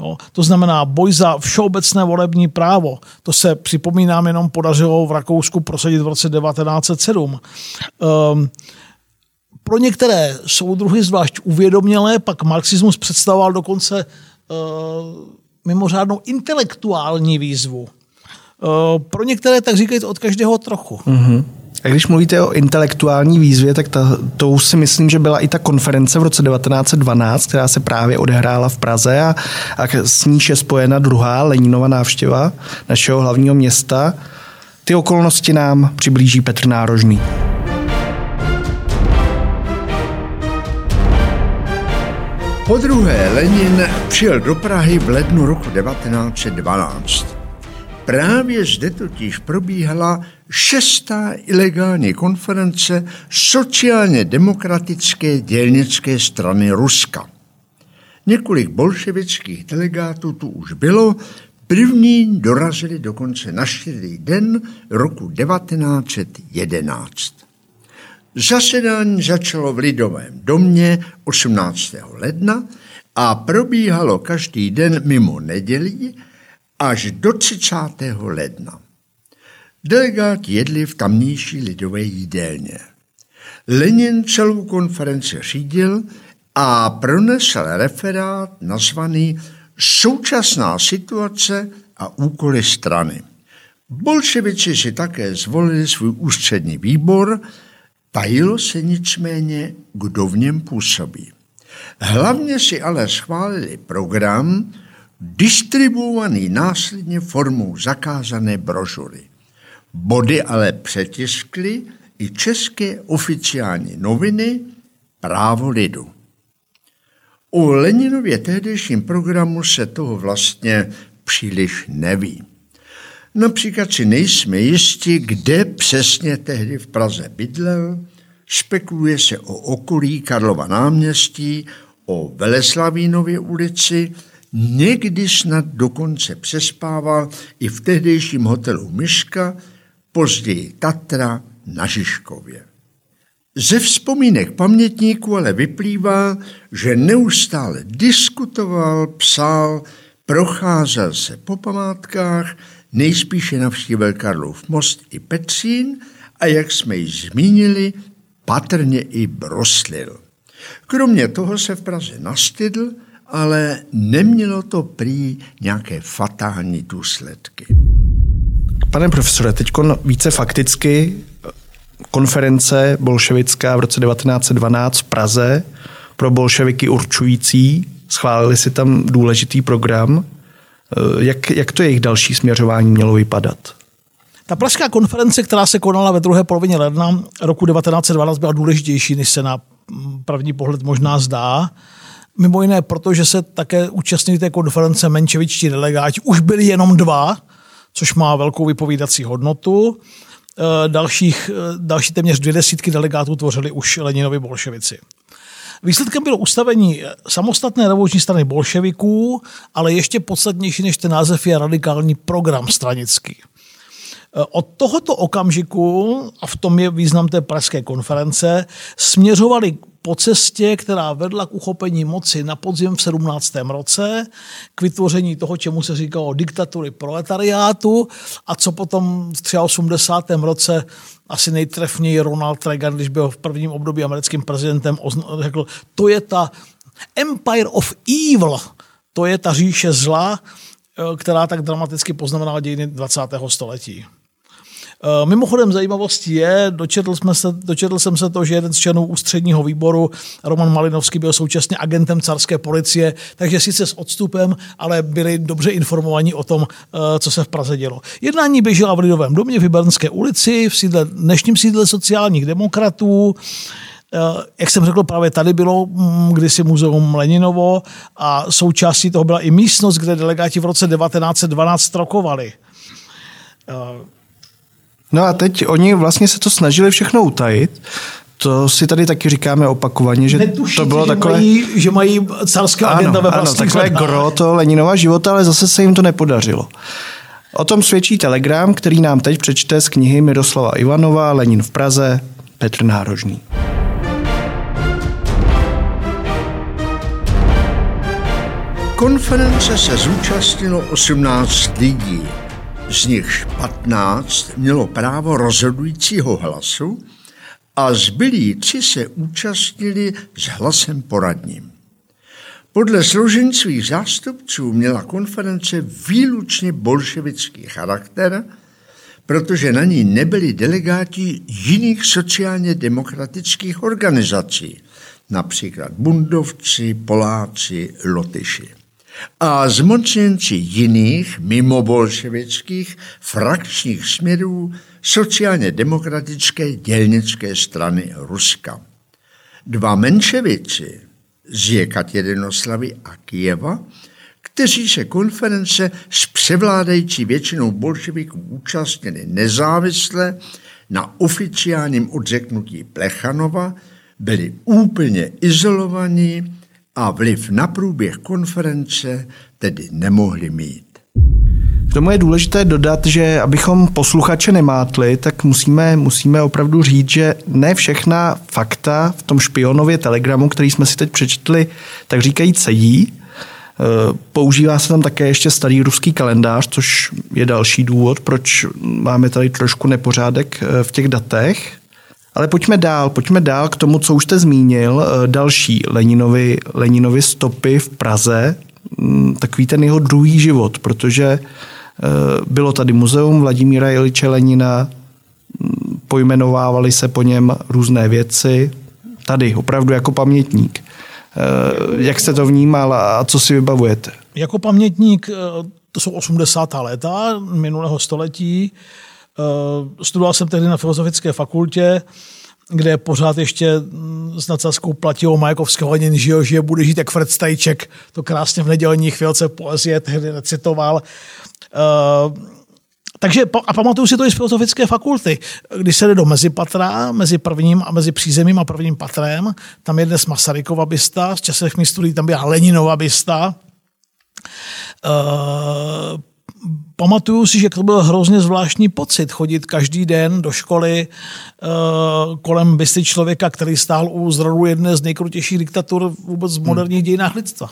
Jo, to znamená boj za všeobecné volební právo. To se, připomínám, jenom podařilo v Rakousku prosadit v roce 1907. Um, ehm, pro některé soudruhy, zvlášť uvědomělé, pak marxismus představoval dokonce uh, mimořádnou intelektuální výzvu. Uh, pro některé, tak říkají, od každého trochu. Mm-hmm. A když mluvíte o intelektuální výzvě, tak ta, to už si myslím, že byla i ta konference v roce 1912, která se právě odehrála v Praze a, a s níž je spojena druhá Leninova návštěva našeho hlavního města. Ty okolnosti nám přiblíží Petr Nárožný. Po druhé Lenin přijel do Prahy v lednu roku 1912. Právě zde totiž probíhala šestá ilegální konference sociálně demokratické dělnické strany Ruska. Několik bolševických delegátů tu už bylo, první dorazili dokonce na štědrý den roku 1911. Zasedání začalo v Lidovém domě 18. ledna a probíhalo každý den mimo nedělí až do 30. ledna. Delegáti jedli v tamnější lidové jídelně. Lenin celou konferenci řídil a pronesl referát nazvaný Současná situace a úkoly strany. Bolševici si také zvolili svůj ústřední výbor, tajilo se nicméně, kdo v něm působí. Hlavně si ale schválili program, distribuovaný následně formou zakázané brožury. Body ale přetiskly i české oficiální noviny Právo lidu. O Leninově tehdejším programu se toho vlastně příliš neví. Například si nejsme jisti, kde přesně tehdy v Praze bydlel, spekuluje se o okolí Karlova náměstí, o Veleslavínově ulici, někdy snad dokonce přespával i v tehdejším hotelu Myška, později Tatra na Žižkově. Ze vzpomínek pamětníků ale vyplývá, že neustále diskutoval, psal, procházel se po památkách, nejspíše navštívil Karlov most i Petřín a jak jsme již zmínili, patrně i broslil. Kromě toho se v Praze nastydl, ale nemělo to prý nějaké fatální důsledky. Pane profesore, teď více fakticky konference bolševická v roce 1912 v Praze pro bolševiky určující, schválili si tam důležitý program. Eh, jak, jak to jejich další směřování mělo vypadat? Ta pražská konference, která se konala ve druhé polovině ledna roku 1912, byla důležitější, než se na první pohled možná zdá. Mimo jiné, protože se také účastnili té konference menševičtí delegáti. Už byli jenom dva, což má velkou vypovídací hodnotu. Eh, dalších, eh, další téměř dvě desítky delegátů tvořili už Leninovi bolševici. Výsledkem bylo ustavení samostatné revoluční strany bolševiků, ale ještě podstatnější než ten název je radikální program stranický. Eh, od tohoto okamžiku, a v tom je význam té pražské konference, směřovali po cestě, která vedla k uchopení moci na podzim v 17. roce, k vytvoření toho, čemu se říkalo diktatury proletariátu a co potom v 83. roce asi nejtrefněji Ronald Reagan, když byl v prvním období americkým prezidentem, řekl, to je ta Empire of Evil, to je ta říše zla, eh, která tak dramaticky poznamenala dějiny 20. století. Eh, mimochodem zajímavostí je, dočetl, jsme se, dočetl jsem se to, že jeden z členů ústředního výboru, Roman Malinovský, byl současně agentem carské policie, takže sice s odstupem, ale byli dobře informovaní o tom, eh, co se v Praze dělo. Jednání běžela v Lidovém domě v Bernské ulici, v sídle, dnešním sídle sociálních demokratů, eh, jak jsem řekl, právě tady bylo mm, kdysi muzeum Leninovo a součástí toho byla i místnost, kde delegáti v roce 1912 strokovali. No a teď oni vlastně se to snažili všechno utajit, to si tady taky říkáme opakovaně, že Netušíte, to bylo že takové... Mají, že mají carské agenda ve Ano, takové gro to Leninova života, ale zase se jim to nepodařilo. O tom svědčí telegram, který nám teď přečte z knihy Miroslava Ivanova Lenin v Praze, Petr Nárožný. Konference se zúčastnilo 18 lidí z nichž 15 mělo právo rozhodujícího hlasu a zbylí tři se účastnili s hlasem poradním. Podle složení svých zástupců měla konference výlučně bolševický charakter, protože na ní nebyli delegáti jiných sociálně demokratických organizací, například bundovci, Poláci, Lotyši a zmocněnci jiných mimobolševických frakčních směrů sociálně demokratické dělnické strany Ruska. Dva menševici z Jekatěrinoslavy a Kijeva, kteří se konference s převládající většinou bolševiků účastnili nezávisle na oficiálním odřeknutí Plechanova, byli úplně izolovaní a vliv na průběh konference tedy nemohli mít. K tomu je důležité dodat, že abychom posluchače nemátli, tak musíme, musíme opravdu říct, že ne všechna fakta v tom špionově telegramu, který jsme si teď přečetli, tak říkají cejí. Eh, používá se tam také ještě starý ruský kalendář, což je další důvod, proč máme tady trošku nepořádek eh, v těch datech. Ale pojďme dál, pojďme dál k tomu, co už jste zmínil. Eh, další Leninovi, Leninovi stopy v Praze, mm, takový ten jeho druhý život, protože bylo tady muzeum Vladimíra Jeliče Lenina, mm, pojmenovávali se po něm různé věci, tady opravdu jako pamětník. Eh, jak jste to vnímal a co si vybavujete? Jako pamětník, eh, to jsou 80. léta minulého století. Eh, studoval jsem tehdy na Filozofické fakultě, kde pořád ještě mm, s nadsázkou platilo Majakovského Lenin žije, žije, bude žít jak Fred Stajček. To krásně v nedělní chvilce poezie tehdy recitoval. Takže a pamatuju si to i z filozofické fakulty, když se jde do mezipatra, mezi prvním a mezi přízemím a prvním patrem, tam je dnes Masarykova bysta, z časech mi studií tam byla Leninova bysta. Uh, pamatuju si, že to byl hrozně zvláštní pocit chodit každý den do školy uh, kolem bysty člověka, který stál u zrodu jedné z nejkrutějších diktatur vůbec v moderních hmm. dějinách lidstva.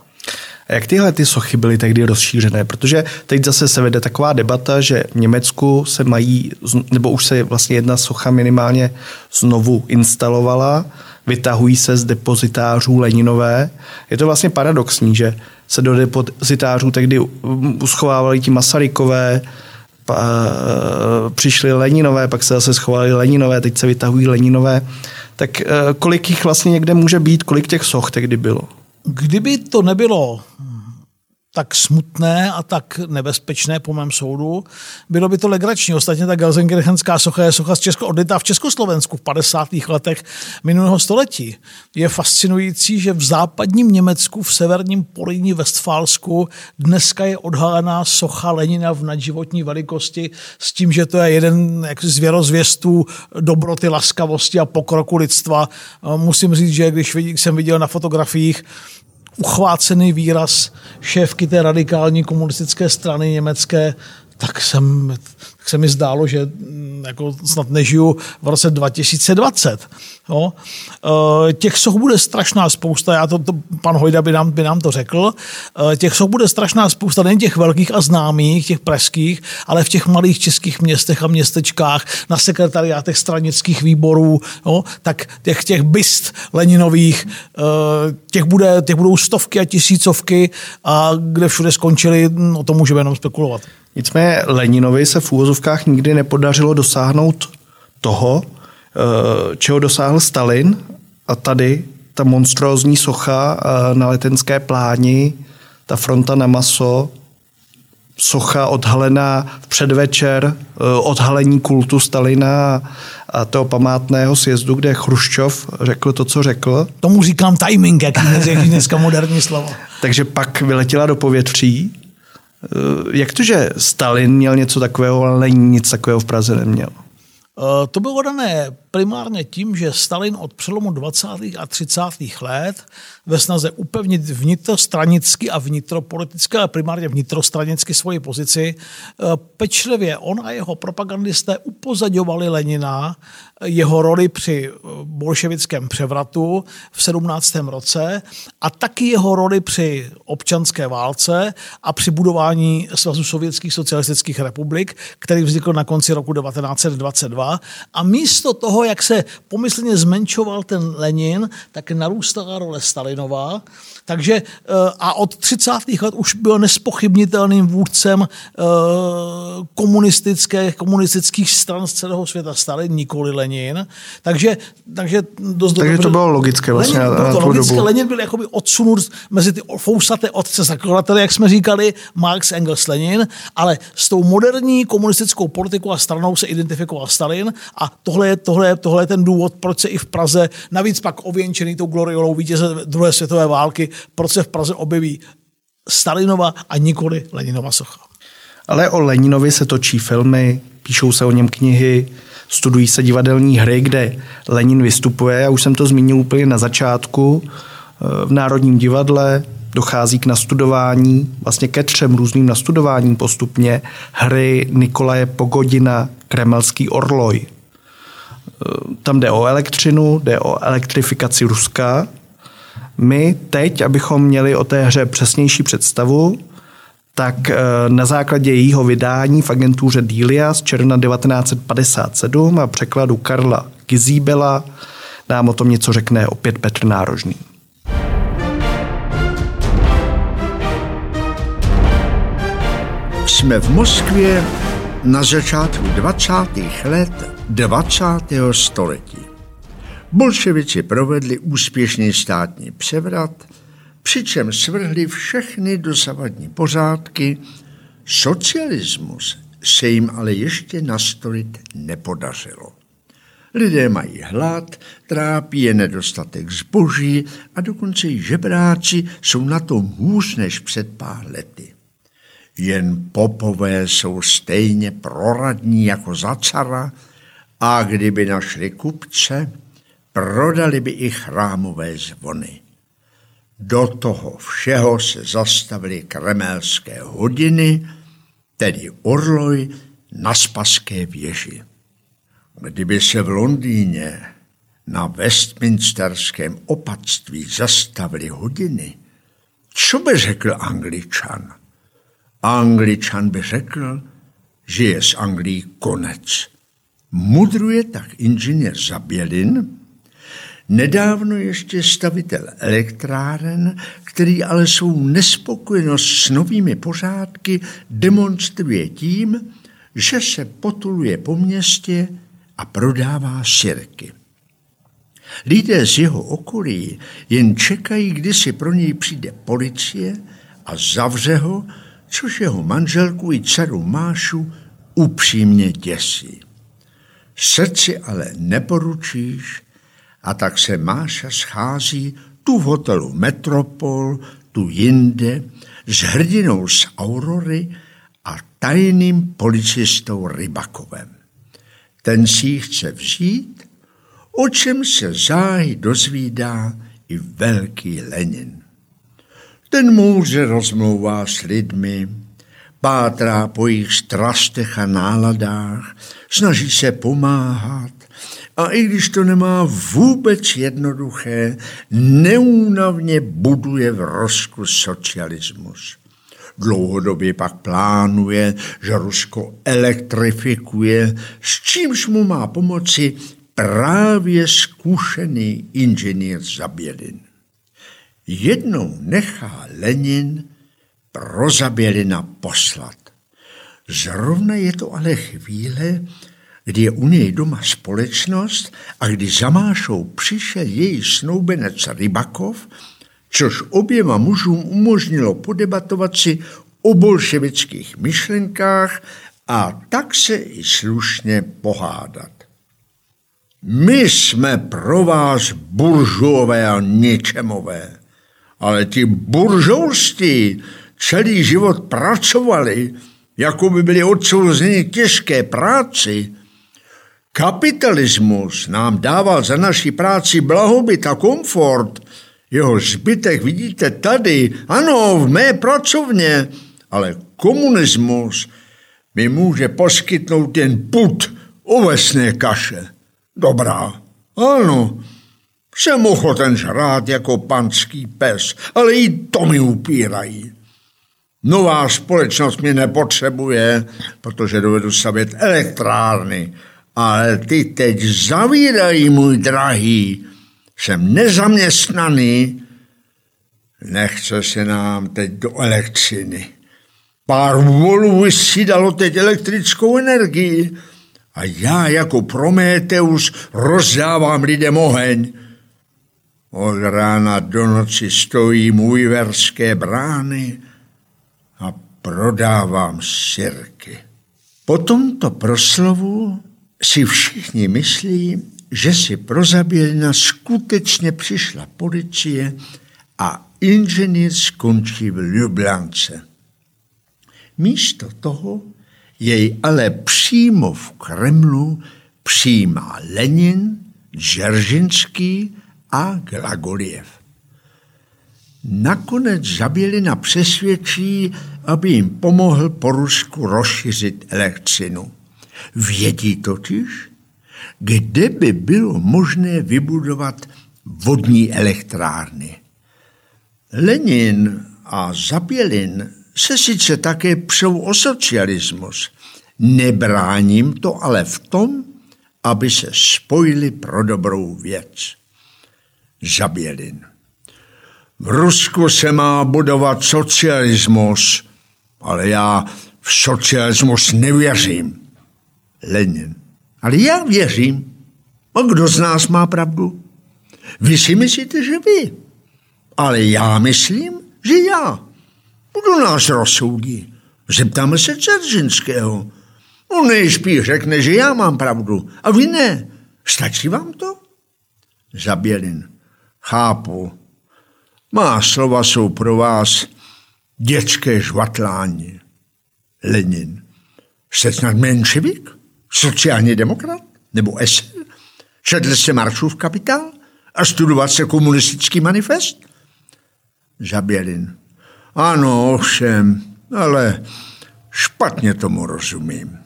A jak tyhle ty sochy byly tehdy rozšířené? Protože teď zase se vede taková debata, že v Německu se mají, nebo už se vlastně jedna socha minimálně znovu instalovala, vytahují se z depozitářů Leninové. Je to vlastně paradoxní, že se do depozitářů tehdy uschovávali ti Masarykové, pa, přišli Leninové, pak se zase schovali Leninové, teď se vytahují Leninové. Tak eh, kolik jich vlastně někde může být, kolik těch soch tehdy bylo? Kdyby to nebylo tak smutné a tak nebezpečné po mém soudu. Bylo by to legrační. Ostatně ta Gelsenkirchenská socha je socha z Česko, odlitá v Československu v 50. letech minulého století. Je fascinující, že v západním Německu, v severním Políní Westfálsku dneska je odhalená socha Lenina v nadživotní velikosti s tím, že to je jeden z věrozvěstů dobroty, laskavosti a pokroku lidstva. Musím říct, že když jsem viděl na fotografiích uchvácený výraz šéfky té radikální komunistické strany německé, tak jsem tak se mi zdálo, že mm, jako snad nežiju v roce 2020. Jo. E, těch soch bude strašná spousta, já to, to pan Hojda by nám, by nám to řekl, e, těch soch bude strašná spousta, nejen těch velkých a známých, těch pražských, ale v těch malých českých městech a městečkách, na sekretariátech stranických výborů, jo, tak těch, těch byst Leninových, e, těch, bude, těch budou stovky a tisícovky a kde všude skončili, o tom můžeme jenom spekulovat. Nicméně Leninovi se v úvozovkách nikdy nepodařilo dosáhnout toho, eh, čeho dosáhl Stalin a tady ta monstrózní socha eh, na letenské pláni, ta fronta na maso, socha odhalená v předvečer eh, odhalení kultu Stalina a toho památného sjezdu, kde Chruščov řekl to, co řekl. Tomu říkám timing, jak je dneska moderní slovo. Takže pak vyletěla do povětří jak to, že Stalin měl něco takového, ale nic takového v Praze neměl? Eh, to bylo dané primárně tím, že Stalin od přelomu 20. a 30. let ve snaze upevnit vnitrostranicky a vnitropoliticky, ale primárně vnitrostranicky svoji pozici, eh, pečlivě on a jeho propagandisté upozadovali Lenina, jeho roli při eh, bolševickém převratu v 17. roce a taky jeho roli při občanské válce a při budování Svazu sovětských socialistických republik, který vznikl na konci roku 1922. A místo toho jak se pomyslně zmenšoval ten Lenin, tak narůstala role Stalinová. Takže eh, a od 30. let už byl nespochybnitelným vůdcem eh, komunistické, komunistických stran z celého světa Stalin, nikoli Lenin. Takže, takže, dost takže to bylo logické vlastně Lenin, bylo to logické. Dobu. Lenin byl jakoby odsunut mezi ty fousaté otce zakladatele, jak jsme říkali, Marx, Engels, Lenin, ale s tou moderní komunistickou politikou a stranou se identifikoval Stalin a tohle je, tohle je, tohle je ten důvod, proč se i v Praze, navíc pak ověnčený tou gloriolou vítěze druhé světové války, proč se v Praze objeví Stalinova a nikoli Leninova socha. Ale o Leninovi se točí filmy, píšou se o něm knihy, studují se divadelní hry, kde Lenin vystupuje. Já už jsem to zmínil úplně na začátku. V Národním divadle dochází k nastudování, vlastně ke třem různým nastudováním postupně hry Nikolaje Pogodina Kremelský orloj. Tam jde o elektřinu, jde o elektrifikaci Ruska. My teď, abychom měli o té hře přesnější představu, tak eh, na základě jejího vydání v agentuře Dília z června 1957 a překladu Karla Gizíbela nám o tom něco řekne opět Petr Nárožný. Jsme v Moskvě na začátku 20. let 20. století. Bolševici provedli úspěšný státní převrat, přičem svrhli všechny dosavadní pořádky. Socialismus se jim ale ještě nastolit nepodařilo. Lidé mají hlad, trápí je nedostatek zboží a dokonce i žebráci jsou na tom hůř než před pár lety. Jen popové jsou stejně proradní jako za cara a kdyby našli kupce, prodali by i chrámové zvony. Do toho všeho se zastavily kremelské hodiny, tedy orloj na Spaské věži. Kdyby se v Londýně na Westminsterském opatství zastavily hodiny, co by řekl Angličan? Angličan by řekl, že je z Anglii konec. Mudruje tak inženýr Zabělin, nedávno ještě stavitel elektráren, který ale svou nespokojenost s novými pořádky demonstruje tím, že se potuluje po městě a prodává sirky. Lidé z jeho okolí jen čekají, kdy si pro něj přijde policie a zavře ho, což jeho manželku i dceru Mášu upřímně děsí. Srdci ale neporučíš a tak se Máša schází tu v hotelu Metropol, tu jinde, s hrdinou z Aurory a tajným policistou Rybakovem. Ten si ji chce vzít, o čem se záhy dozvídá i velký Lenin. Ten může rozmlouvá s lidmi, pátrá po jejich strastech a náladách, snaží se pomáhat a i když to nemá vůbec jednoduché, neúnavně buduje v Rusku socialismus. Dlouhodobě pak plánuje, že Rusko elektrifikuje, s čímž mu má pomoci právě zkušený inženýr Zabělin. Jednou nechá Lenin pro Zabělina poslat. Zrovna je to ale chvíle, kdy je u něj doma společnost a kdy za Mášou přišel její snoubenec Rybakov, což oběma mužům umožnilo podebatovat si o bolševických myšlenkách a tak se i slušně pohádat. My jsme pro vás buržové a ničemové, ale ti buržoustí celý život pracovali, jako by byli odsouzeni těžké práci. Kapitalismus nám dával za naši práci blahobyt a komfort. Jeho zbytek vidíte tady, ano, v mé pracovně, ale komunismus mi může poskytnout jen put ovesné kaše. Dobrá, ano, jsem ochoten žrát jako panský pes, ale i to mi upírají. Nová společnost mě nepotřebuje, protože dovedu stavět elektrárny, ale ty teď zavírají, můj drahý. Jsem nezaměstnaný, nechce se nám teď do elektřiny. Pár volů vysídalo teď elektrickou energii a já jako Prometeus rozdávám lidem oheň. Od rána do noci stojí můj verské brány a prodávám sirky. Po tomto proslovu si všichni myslí, že si pro Zabělina skutečně přišla policie a inženýr skončí v Ljublance. Místo toho jej ale přímo v Kremlu přijímá Lenin, Džeržinský a Glagoliev. Nakonec Zabělina přesvědčí, aby jim pomohl po Rusku rozšířit elektřinu. Vědí totiž, kde by bylo možné vybudovat vodní elektrárny. Lenin a Zabělin se sice také přou o socialismus, nebráním to ale v tom, aby se spojili pro dobrou věc. Zabělin. V Rusku se má budovat socialismus, ale já v socialismus nevěřím. Lenin. Ale já věřím. A kdo z nás má pravdu? Vy si myslíte, že vy. Ale já myslím, že já. Kdo nás rozsoudí? Zeptáme se Ceržinského. On nejspíš řekne, že já mám pravdu. A vy ne. Stačí vám to? Zabělin. Chápu. Má slova jsou pro vás dětské žvatlání. Lenin. Jste snad menševik? Sociální demokrat? Nebo eser? Četl jste Maršův kapitál? A studovat se komunistický manifest? Zabělin. Ano, ovšem, ale špatně tomu rozumím.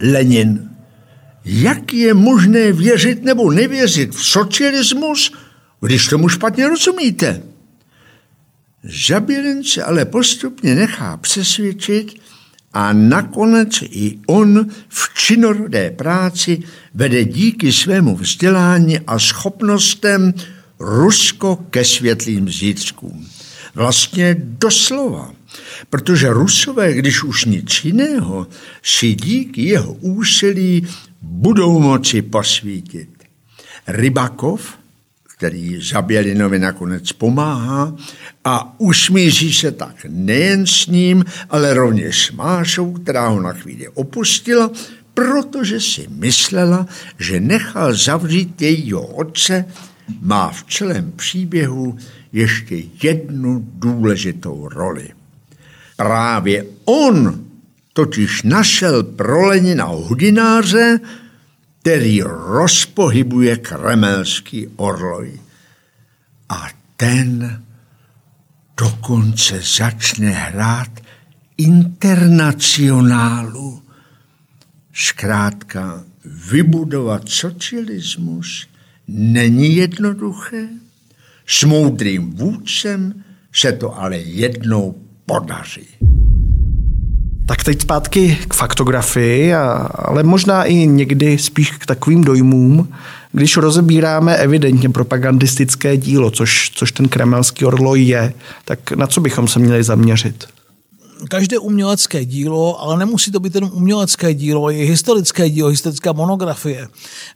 Lenin. Jak je možné věřit nebo nevěřit v socialismus, když tomu špatně rozumíte? Žabělin se ale postupně nechá přesvědčit a nakonec i on v činorodé práci vede díky svému vzdělání a schopnostem Rusko ke světlým zítřkům. Vlastně doslova, protože Rusové, když už nic jiného, si díky jeho úsilí budou moci posvítit. Rybakov který Zabělinovi nakonec pomáhá a usmíří se tak nejen s ním, ale rovněž s Mášou, která ho na chvíli opustila, protože si myslela, že nechal zavřít jejího otce, má v celém příběhu ještě jednu důležitou roli. Právě on totiž našel pro Lenina hudináře, který rozpohybuje kremelský orloj. A ten dokonce začne hrát internacionálu. Zkrátka, vybudovat socialismus není jednoduché. S moudrým vůdcem se to ale jednou podaří. Tak teď zpátky k faktografii, ale možná i někdy spíš k takovým dojmům, když rozebíráme evidentně propagandistické dílo, což, což ten kremelský orloj je, tak na co bychom se měli zaměřit? Každé umělecké dílo, ale nemusí to být jenom umělecké dílo, je historické dílo, historická monografie.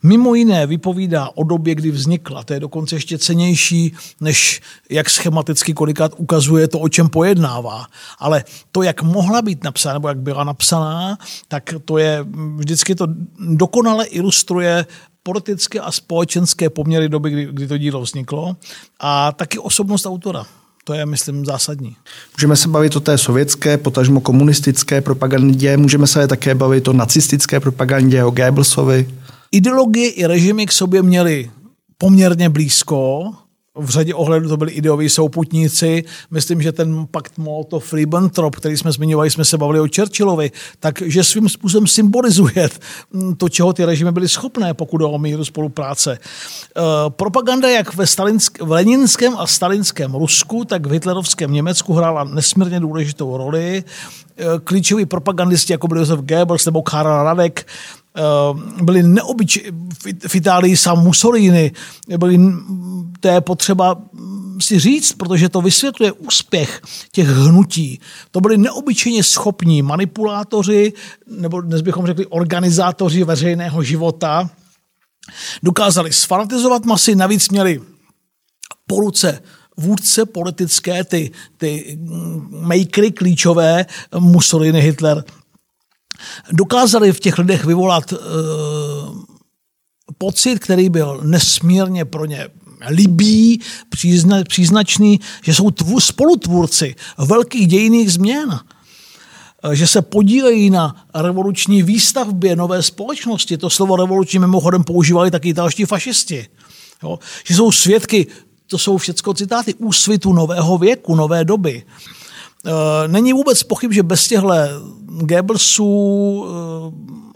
Mimo jiné vypovídá o době, kdy vznikla. To je dokonce ještě cenější, než jak schematicky kolikrát ukazuje to, o čem pojednává. Ale to, jak mohla být napsána, nebo jak byla napsaná, tak to je vždycky to dokonale ilustruje politické a společenské poměry doby, kdy, kdy to dílo vzniklo a taky osobnost autora. To je, myslím, zásadní. Můžeme se bavit o té sovětské, potažmo komunistické propagandě, můžeme se také bavit o nacistické propagandě, o Goebbelsovi. Ideologie i režimy k sobě měly poměrně blízko, v řadě ohledů to byli ideoví souputníci. Myslím, že ten pakt Molotov-Ribbentrop, který jsme zmiňovali, jsme se bavili o Churchillovi, takže svým způsobem symbolizuje to, čeho ty režimy byly schopné, pokud o míru spolupráce. E, propaganda jak ve stalinsk, v leninském a stalinském Rusku, tak v hitlerovském Německu hrála nesmírně důležitou roli. E, klíčoví propagandisti, jako byl Josef Goebbels nebo Karel Radek, byli neobyč... v Itálii sám Mussolini, byli, to je potřeba si říct, protože to vysvětluje úspěch těch hnutí. To byli neobyčejně schopní manipulátoři, nebo dnes bychom řekli organizátoři veřejného života, dokázali sfanatizovat masy, navíc měli po ruce vůdce politické, ty, ty makery klíčové, Mussolini, Hitler, dokázali v těch lidech vyvolat uh, pocit, který byl nesmírně pro ně libý, přízna, příznačný, že jsou tvu, spolutvůrci velkých dějinných změn že se podílejí na revoluční výstavbě nové společnosti. To slovo revoluční mimochodem používali taky italští fašisti. Jo? Že jsou svědky, to jsou všechno citáty, úsvitu nového věku, nové doby. E, není vůbec pochyb, že bez těchto Goebbelsů,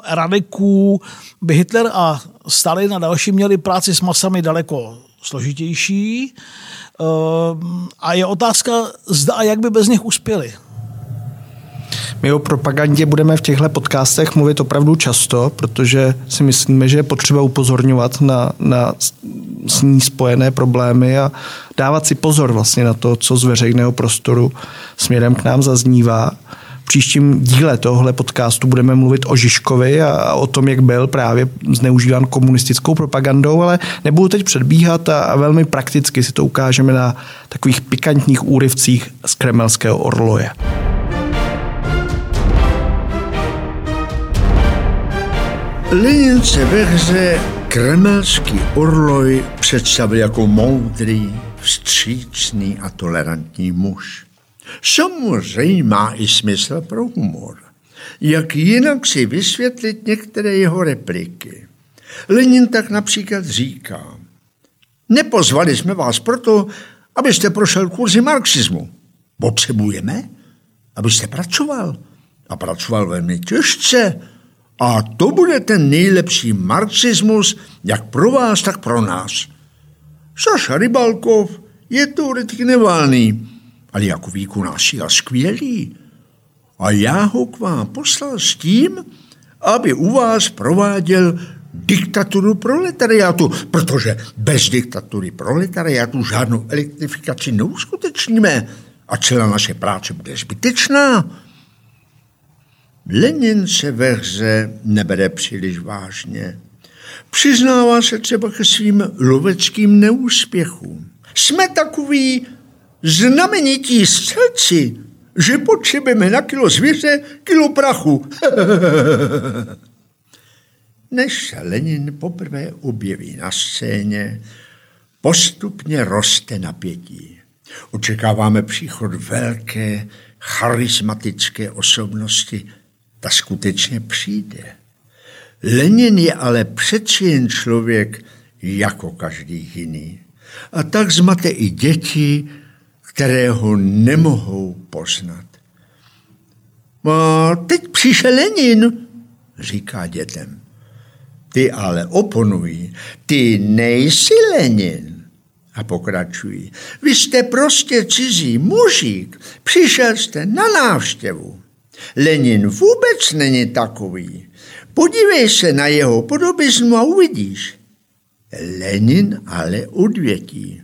e, radiků by Hitler a Stalin a další měli práci s masami daleko složitější. E, a je otázka, zda a jak by bez nich uspěli. My o propagandě budeme v těchto podcastech mluvit opravdu často, protože si myslíme, že je potřeba upozorňovat na, na s ní spojené problémy a dávat si pozor vlastně na to, co z veřejného prostoru směrem k nám zaznívá. V příštím díle tohle podcastu budeme mluvit o Žižkovi a o tom, jak byl právě zneužíván komunistickou propagandou, ale nebudu teď předbíhat a, velmi prakticky si to ukážeme na takových pikantních úryvcích z kremelského orloje. Lenin se ve hře kremelský orloj představil jako moudrý, vstřícný a tolerantní muž. Samozřejmě má i smysl pro humor. Jak jinak si vysvětlit některé jeho repliky? Lenin tak například říká, nepozvali jsme vás proto, abyste prošel kurzy marxismu. Potřebujeme, abyste pracoval. A pracoval velmi těžce, a to bude ten nejlepší marxismus, jak pro vás, tak pro nás. Saša Rybalkov je teoretik nevalný, ale jako výkonná a skvělý. A já ho k vám poslal s tím, aby u vás prováděl diktaturu proletariátu, protože bez diktatury proletariátu žádnou elektrifikaci neuskutečníme a celá naše práce bude zbytečná. Lenin se ve hře nebere příliš vážně. Přiznává se třeba ke svým loveckým neúspěchům. Jsme takový znamenití střelci, že potřebujeme na kilo zvěře kilo prachu. Než se Lenin poprvé objeví na scéně, postupně roste napětí. Očekáváme příchod velké, charismatické osobnosti, ta skutečně přijde. Lenin je ale přeci jen člověk jako každý jiný. A tak zmate i děti, které ho nemohou poznat. A teď přišel Lenin, říká dětem. Ty ale oponují, ty nejsi Lenin. A pokračují. Vy jste prostě cizí mužík, přišel jste na návštěvu. Lenin vůbec není takový. Podívej se na jeho podobizmu a uvidíš. Lenin ale odvětí.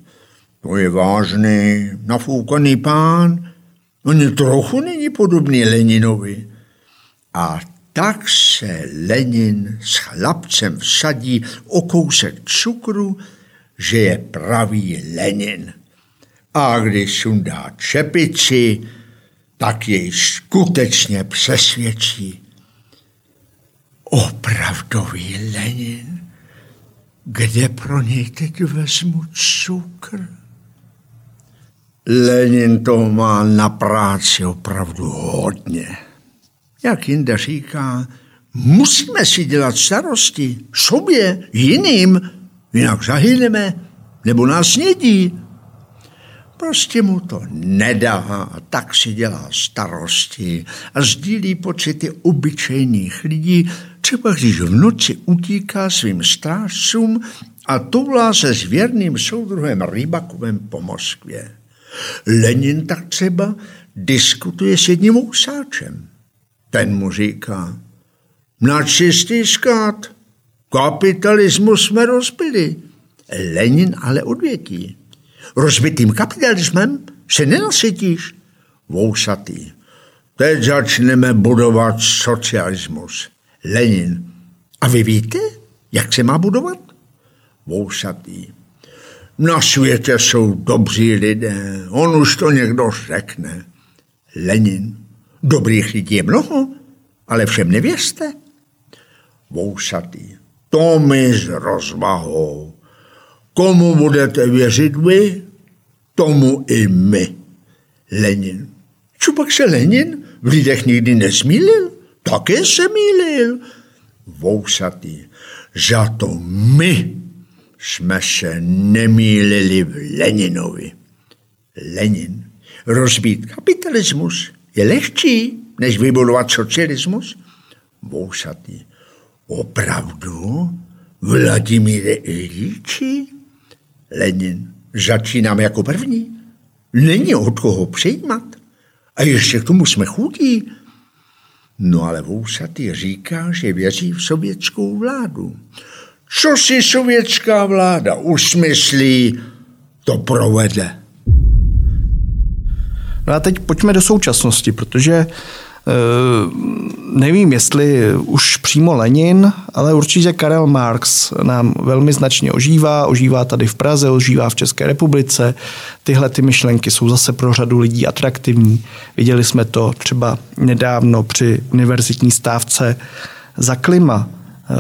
To je vážný, nafoukaný pán. On trochu není podobný Leninovi. A tak se Lenin s chlapcem vsadí o kousek cukru, že je pravý Lenin. A když sundá čepici, tak jej skutečně přesvědčí. Opravdový Lenin, kde pro něj teď vezmu cukr? Lenin to má na práci opravdu hodně. Jak jinde říká, musíme si dělat starosti sobě, jiným, jinak zahyneme, nebo nás snědí. Prostě mu to nedá a tak si dělá starosti a sdílí pocity obyčejných lidí, třeba když v noci utíká svým strážcům a toulá se s věrným soudruhem Rybakovem po Moskvě. Lenin tak třeba diskutuje s jedním ousáčem. Ten mu říká, na čistý skát, kapitalismus jsme rozbili. Lenin ale odvětí rozbitým kapitalismem se nenasytíš. Vousatý. Teď začneme budovat socialismus. Lenin. A vy víte, jak se má budovat? Vousatý. Na světě jsou dobří lidé, on už to někdo řekne. Lenin. Dobrých lidí je mnoho, ale všem nevěřte. Vousatý. To mi s rozvahou. Komu budete věřit vy, tomu i my. Lenin. Co pak se Lenin v lidech nikdy nesmílil? Také se mýlil. Vousatý. Za to my jsme se nemýlili v Leninovi. Lenin. Rozbít kapitalismus je lehčí, než vybudovat socialismus. Vousatý. Opravdu? Vladimíre Ilíči? Lenin. Začínám jako první. Není od koho přijímat. A ještě k tomu jsme chudí. No ale Vousatý říká, že věří v sovětskou vládu. Co si sovětská vláda usmyslí, to provede. No a teď pojďme do současnosti, protože nevím, jestli už přímo Lenin, ale určitě Karel Marx nám velmi značně ožívá, ožívá tady v Praze, ožívá v České republice. Tyhle ty myšlenky jsou zase pro řadu lidí atraktivní. Viděli jsme to třeba nedávno při univerzitní stávce za klima. Eh,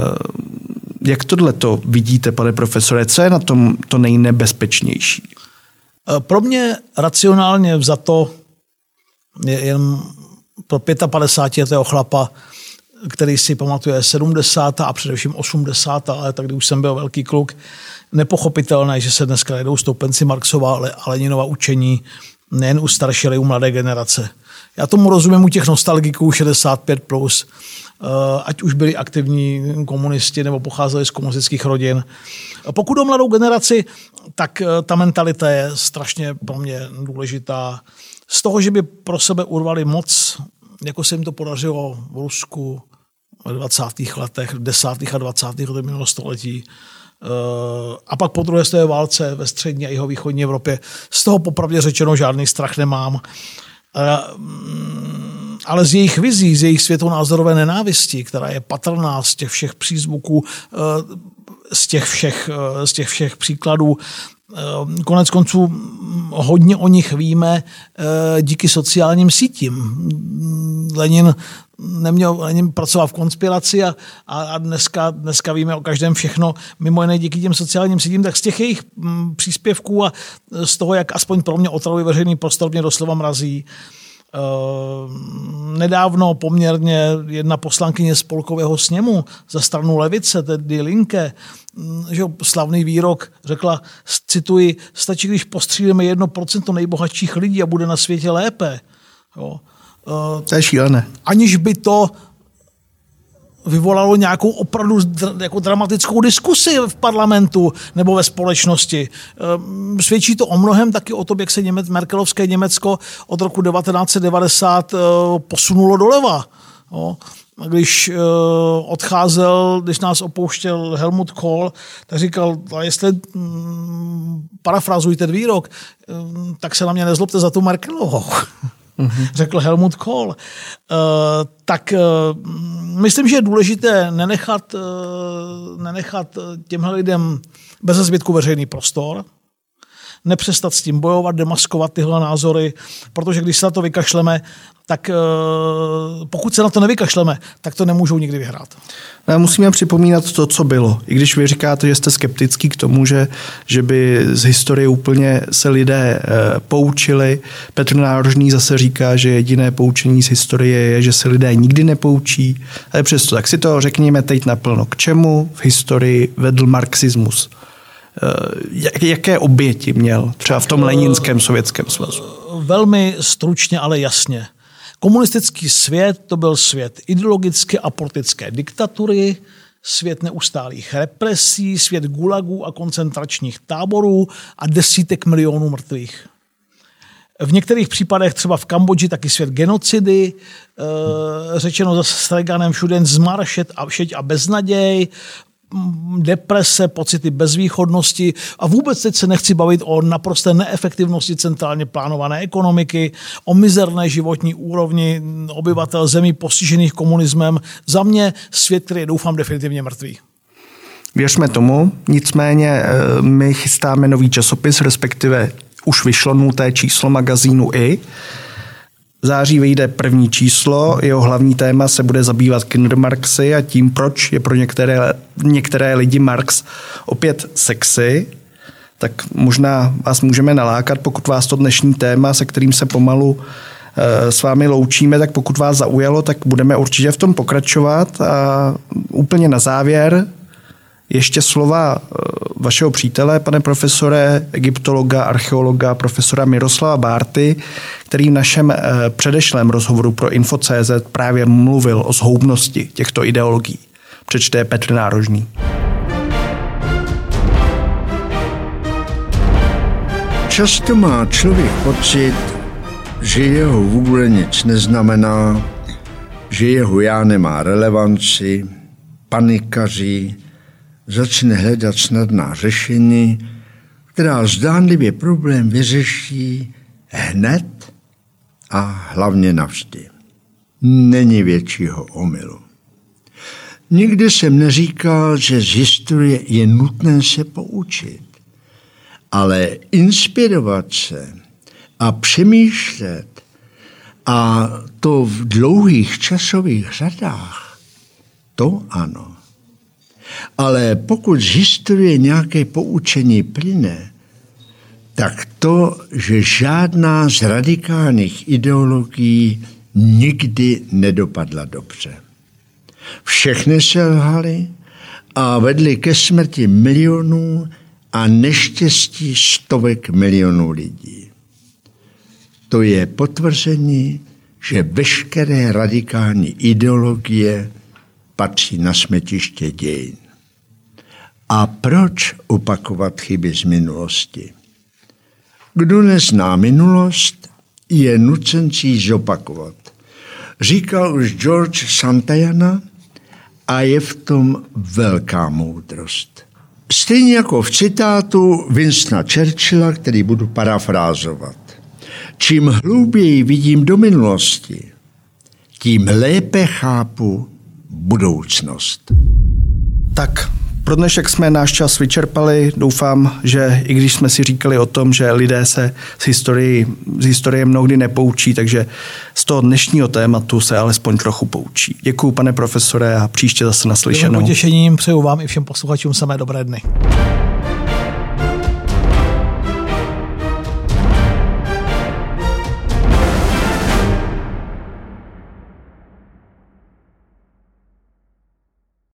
jak tohle to vidíte, pane profesore? Co je na tom to nejnebezpečnější? Eh, pro mě racionálně za to je jen pro 55-letého chlapa, který si pamatuje 70. a především 80. let, kdy už jsem byl velký kluk, nepochopitelné, že se dneska jdou stoupenci Marxova a Leninova učení nejen u starší, ale i u mladé generace. Já tomu rozumím u těch nostalgiků 65+, plus, eh, ať už byli aktivní komunisti nebo pocházeli z komunistických rodin. Pokud o mladou generaci, tak eh, ta mentalita je strašně pro mě důležitá z toho, že by pro sebe urvali moc, jako se jim to podařilo v Rusku v 20. letech, 10. a 20. letech minulého století, eh, a pak po druhé světové válce ve střední a jeho východní Evropě. Z toho popravdě řečeno žádný strach nemám. Eh, ale z jejich vizí, z jejich světonázorové nenávisti, která je patrná z těch všech přízvuků, eh, z těch všech, z těch všech příkladů, Ehm, konec konců hodně o nich víme eh, díky sociálním sítím. Lenin neměl, Lenin pracoval v konspiraci a, a dneska, dneska víme o každém všechno, mimo jiné díky těm sociálním sítím, tak z těch jejich mm, příspěvků a z toho, jak aspoň pro mě otravují veřejný prostor, mě doslova mrazí. Ehm, nedávno poměrně jedna poslankyně spolkového sněmu za stranu levice, tedy Linke, mm, že slavný výrok řekla, cituji, stačí, když postřílíme jedno procento nejbohatších lidí a bude na světě lépe. Jo. To je šílené. Aniž by to vyvolalo nějakou opravdu jako dramatickou diskusi v parlamentu nebo ve společnosti. Ehm, svědčí to o mnohem taky o tom, jak se Němec, Merkelovské Německo od roku 1990 eh, posunulo doleva. Když eh, odcházel, když nás opouštěl Helmut Kohl, tak říkal, a jestli mm, parafrazuji ten výrok, ehm, tak se na mě nezlobte za tu Merkelovou. mm-hmm. řekl Helmut Kohl. Uh, tak uh, myslím, že je důležité nenechat, uh, nenechat těmhle lidem bez zbytku veřejný prostor, nepřestat s tím bojovat, demaskovat tyhle názory, protože když se na to vykašleme, tak pokud se na to nevykašleme, tak to nemůžou nikdy vyhrát. No musíme připomínat to, co bylo. I když vy říkáte, že jste skeptický k tomu, že, že by z historie úplně se lidé e, poučili. Petr Nárožný zase říká, že jediné poučení z historie je, že se lidé nikdy nepoučí. Ale přesto, tak si to řekněme teď naplno. K čemu v historii vedl marxismus? E, jaké oběti měl třeba v tom leninském sovětském svazu? Velmi stručně, ale jasně. Komunistický svět to byl svět ideologické a politické diktatury, svět neustálých represí, svět gulagů a koncentračních táborů a desítek milionů mrtvých. V některých případech, třeba v Kambodži, taky svět genocidy, e, řečeno zase s Reaganem všude zmar, a, šeť a beznaděj, deprese, pocity bezvýchodnosti a vůbec teď se nechci bavit o naprosté neefektivnosti centrálně plánované ekonomiky, o mizerné životní úrovni obyvatel zemí postižených komunismem. Za mě svět, který je doufám definitivně mrtvý. Věřme tomu, nicméně eh, my chystáme nový časopis, respektive už vyšlo nulté číslo magazínu I, v září vyjde první číslo, jeho hlavní téma se bude zabývat Kindermarxy a tím, proč je pro některé, některé lidi Marx opět sexy. tak možná vás můžeme nalákat, pokud vás to dnešní téma, se kterým se pomalu eh, s vámi loučíme, tak pokud vás zaujalo, tak budeme určitě v tom pokračovat. A úplně na závěr ještě slova eh, vašeho přítele, pane profesore, egyptologa, archeologa, profesora Miroslava Bárty, který v našem eh, předešlém rozhovoru pro Info.cz právě mluvil o zhoubnosti těchto ideologií. Přečte Petr Nárožný. Často má člověk pocit, že jeho vůle nic neznamená, že jeho já nemá relevanci, panikaří, začne hledat snadná řešení, která zdánlivě problém vyřeší hned a hlavně navždy. Není většího omylu. Nikdy jsem neříkal, že z historie je nutné se poučit, ale inspirovat se a přemýšlet a to v dlouhých časových řadách, to ano. Ale pokud z historie nějaké poučení plyne, tak to, že žádná z radikálních ideologií nikdy nedopadla dobře. Všechny selhaly a vedly ke smrti milionů a neštěstí stovek milionů lidí. To je potvrzení, že veškeré radikální ideologie patří na smetiště dějin. A proč opakovat chyby z minulosti? Kdo nezná minulost, je nucen si ji zopakovat. Říkal už George Santayana a je v tom velká moudrost. Stejně jako v citátu Winstona Churchilla, který budu parafrázovat. Čím hlouběji vidím do minulosti, tím lépe chápu budoucnost. Tak pro dnešek jsme náš čas vyčerpali. Doufám, že i když jsme si říkali o tom, že lidé se z historie, z historie mnohdy nepoučí, takže z toho dnešního tématu se alespoň trochu poučí. Děkuji, pane profesore, a příště zase naslyšenou. potěšením přeju vám i všem posluchačům samé dobré dny.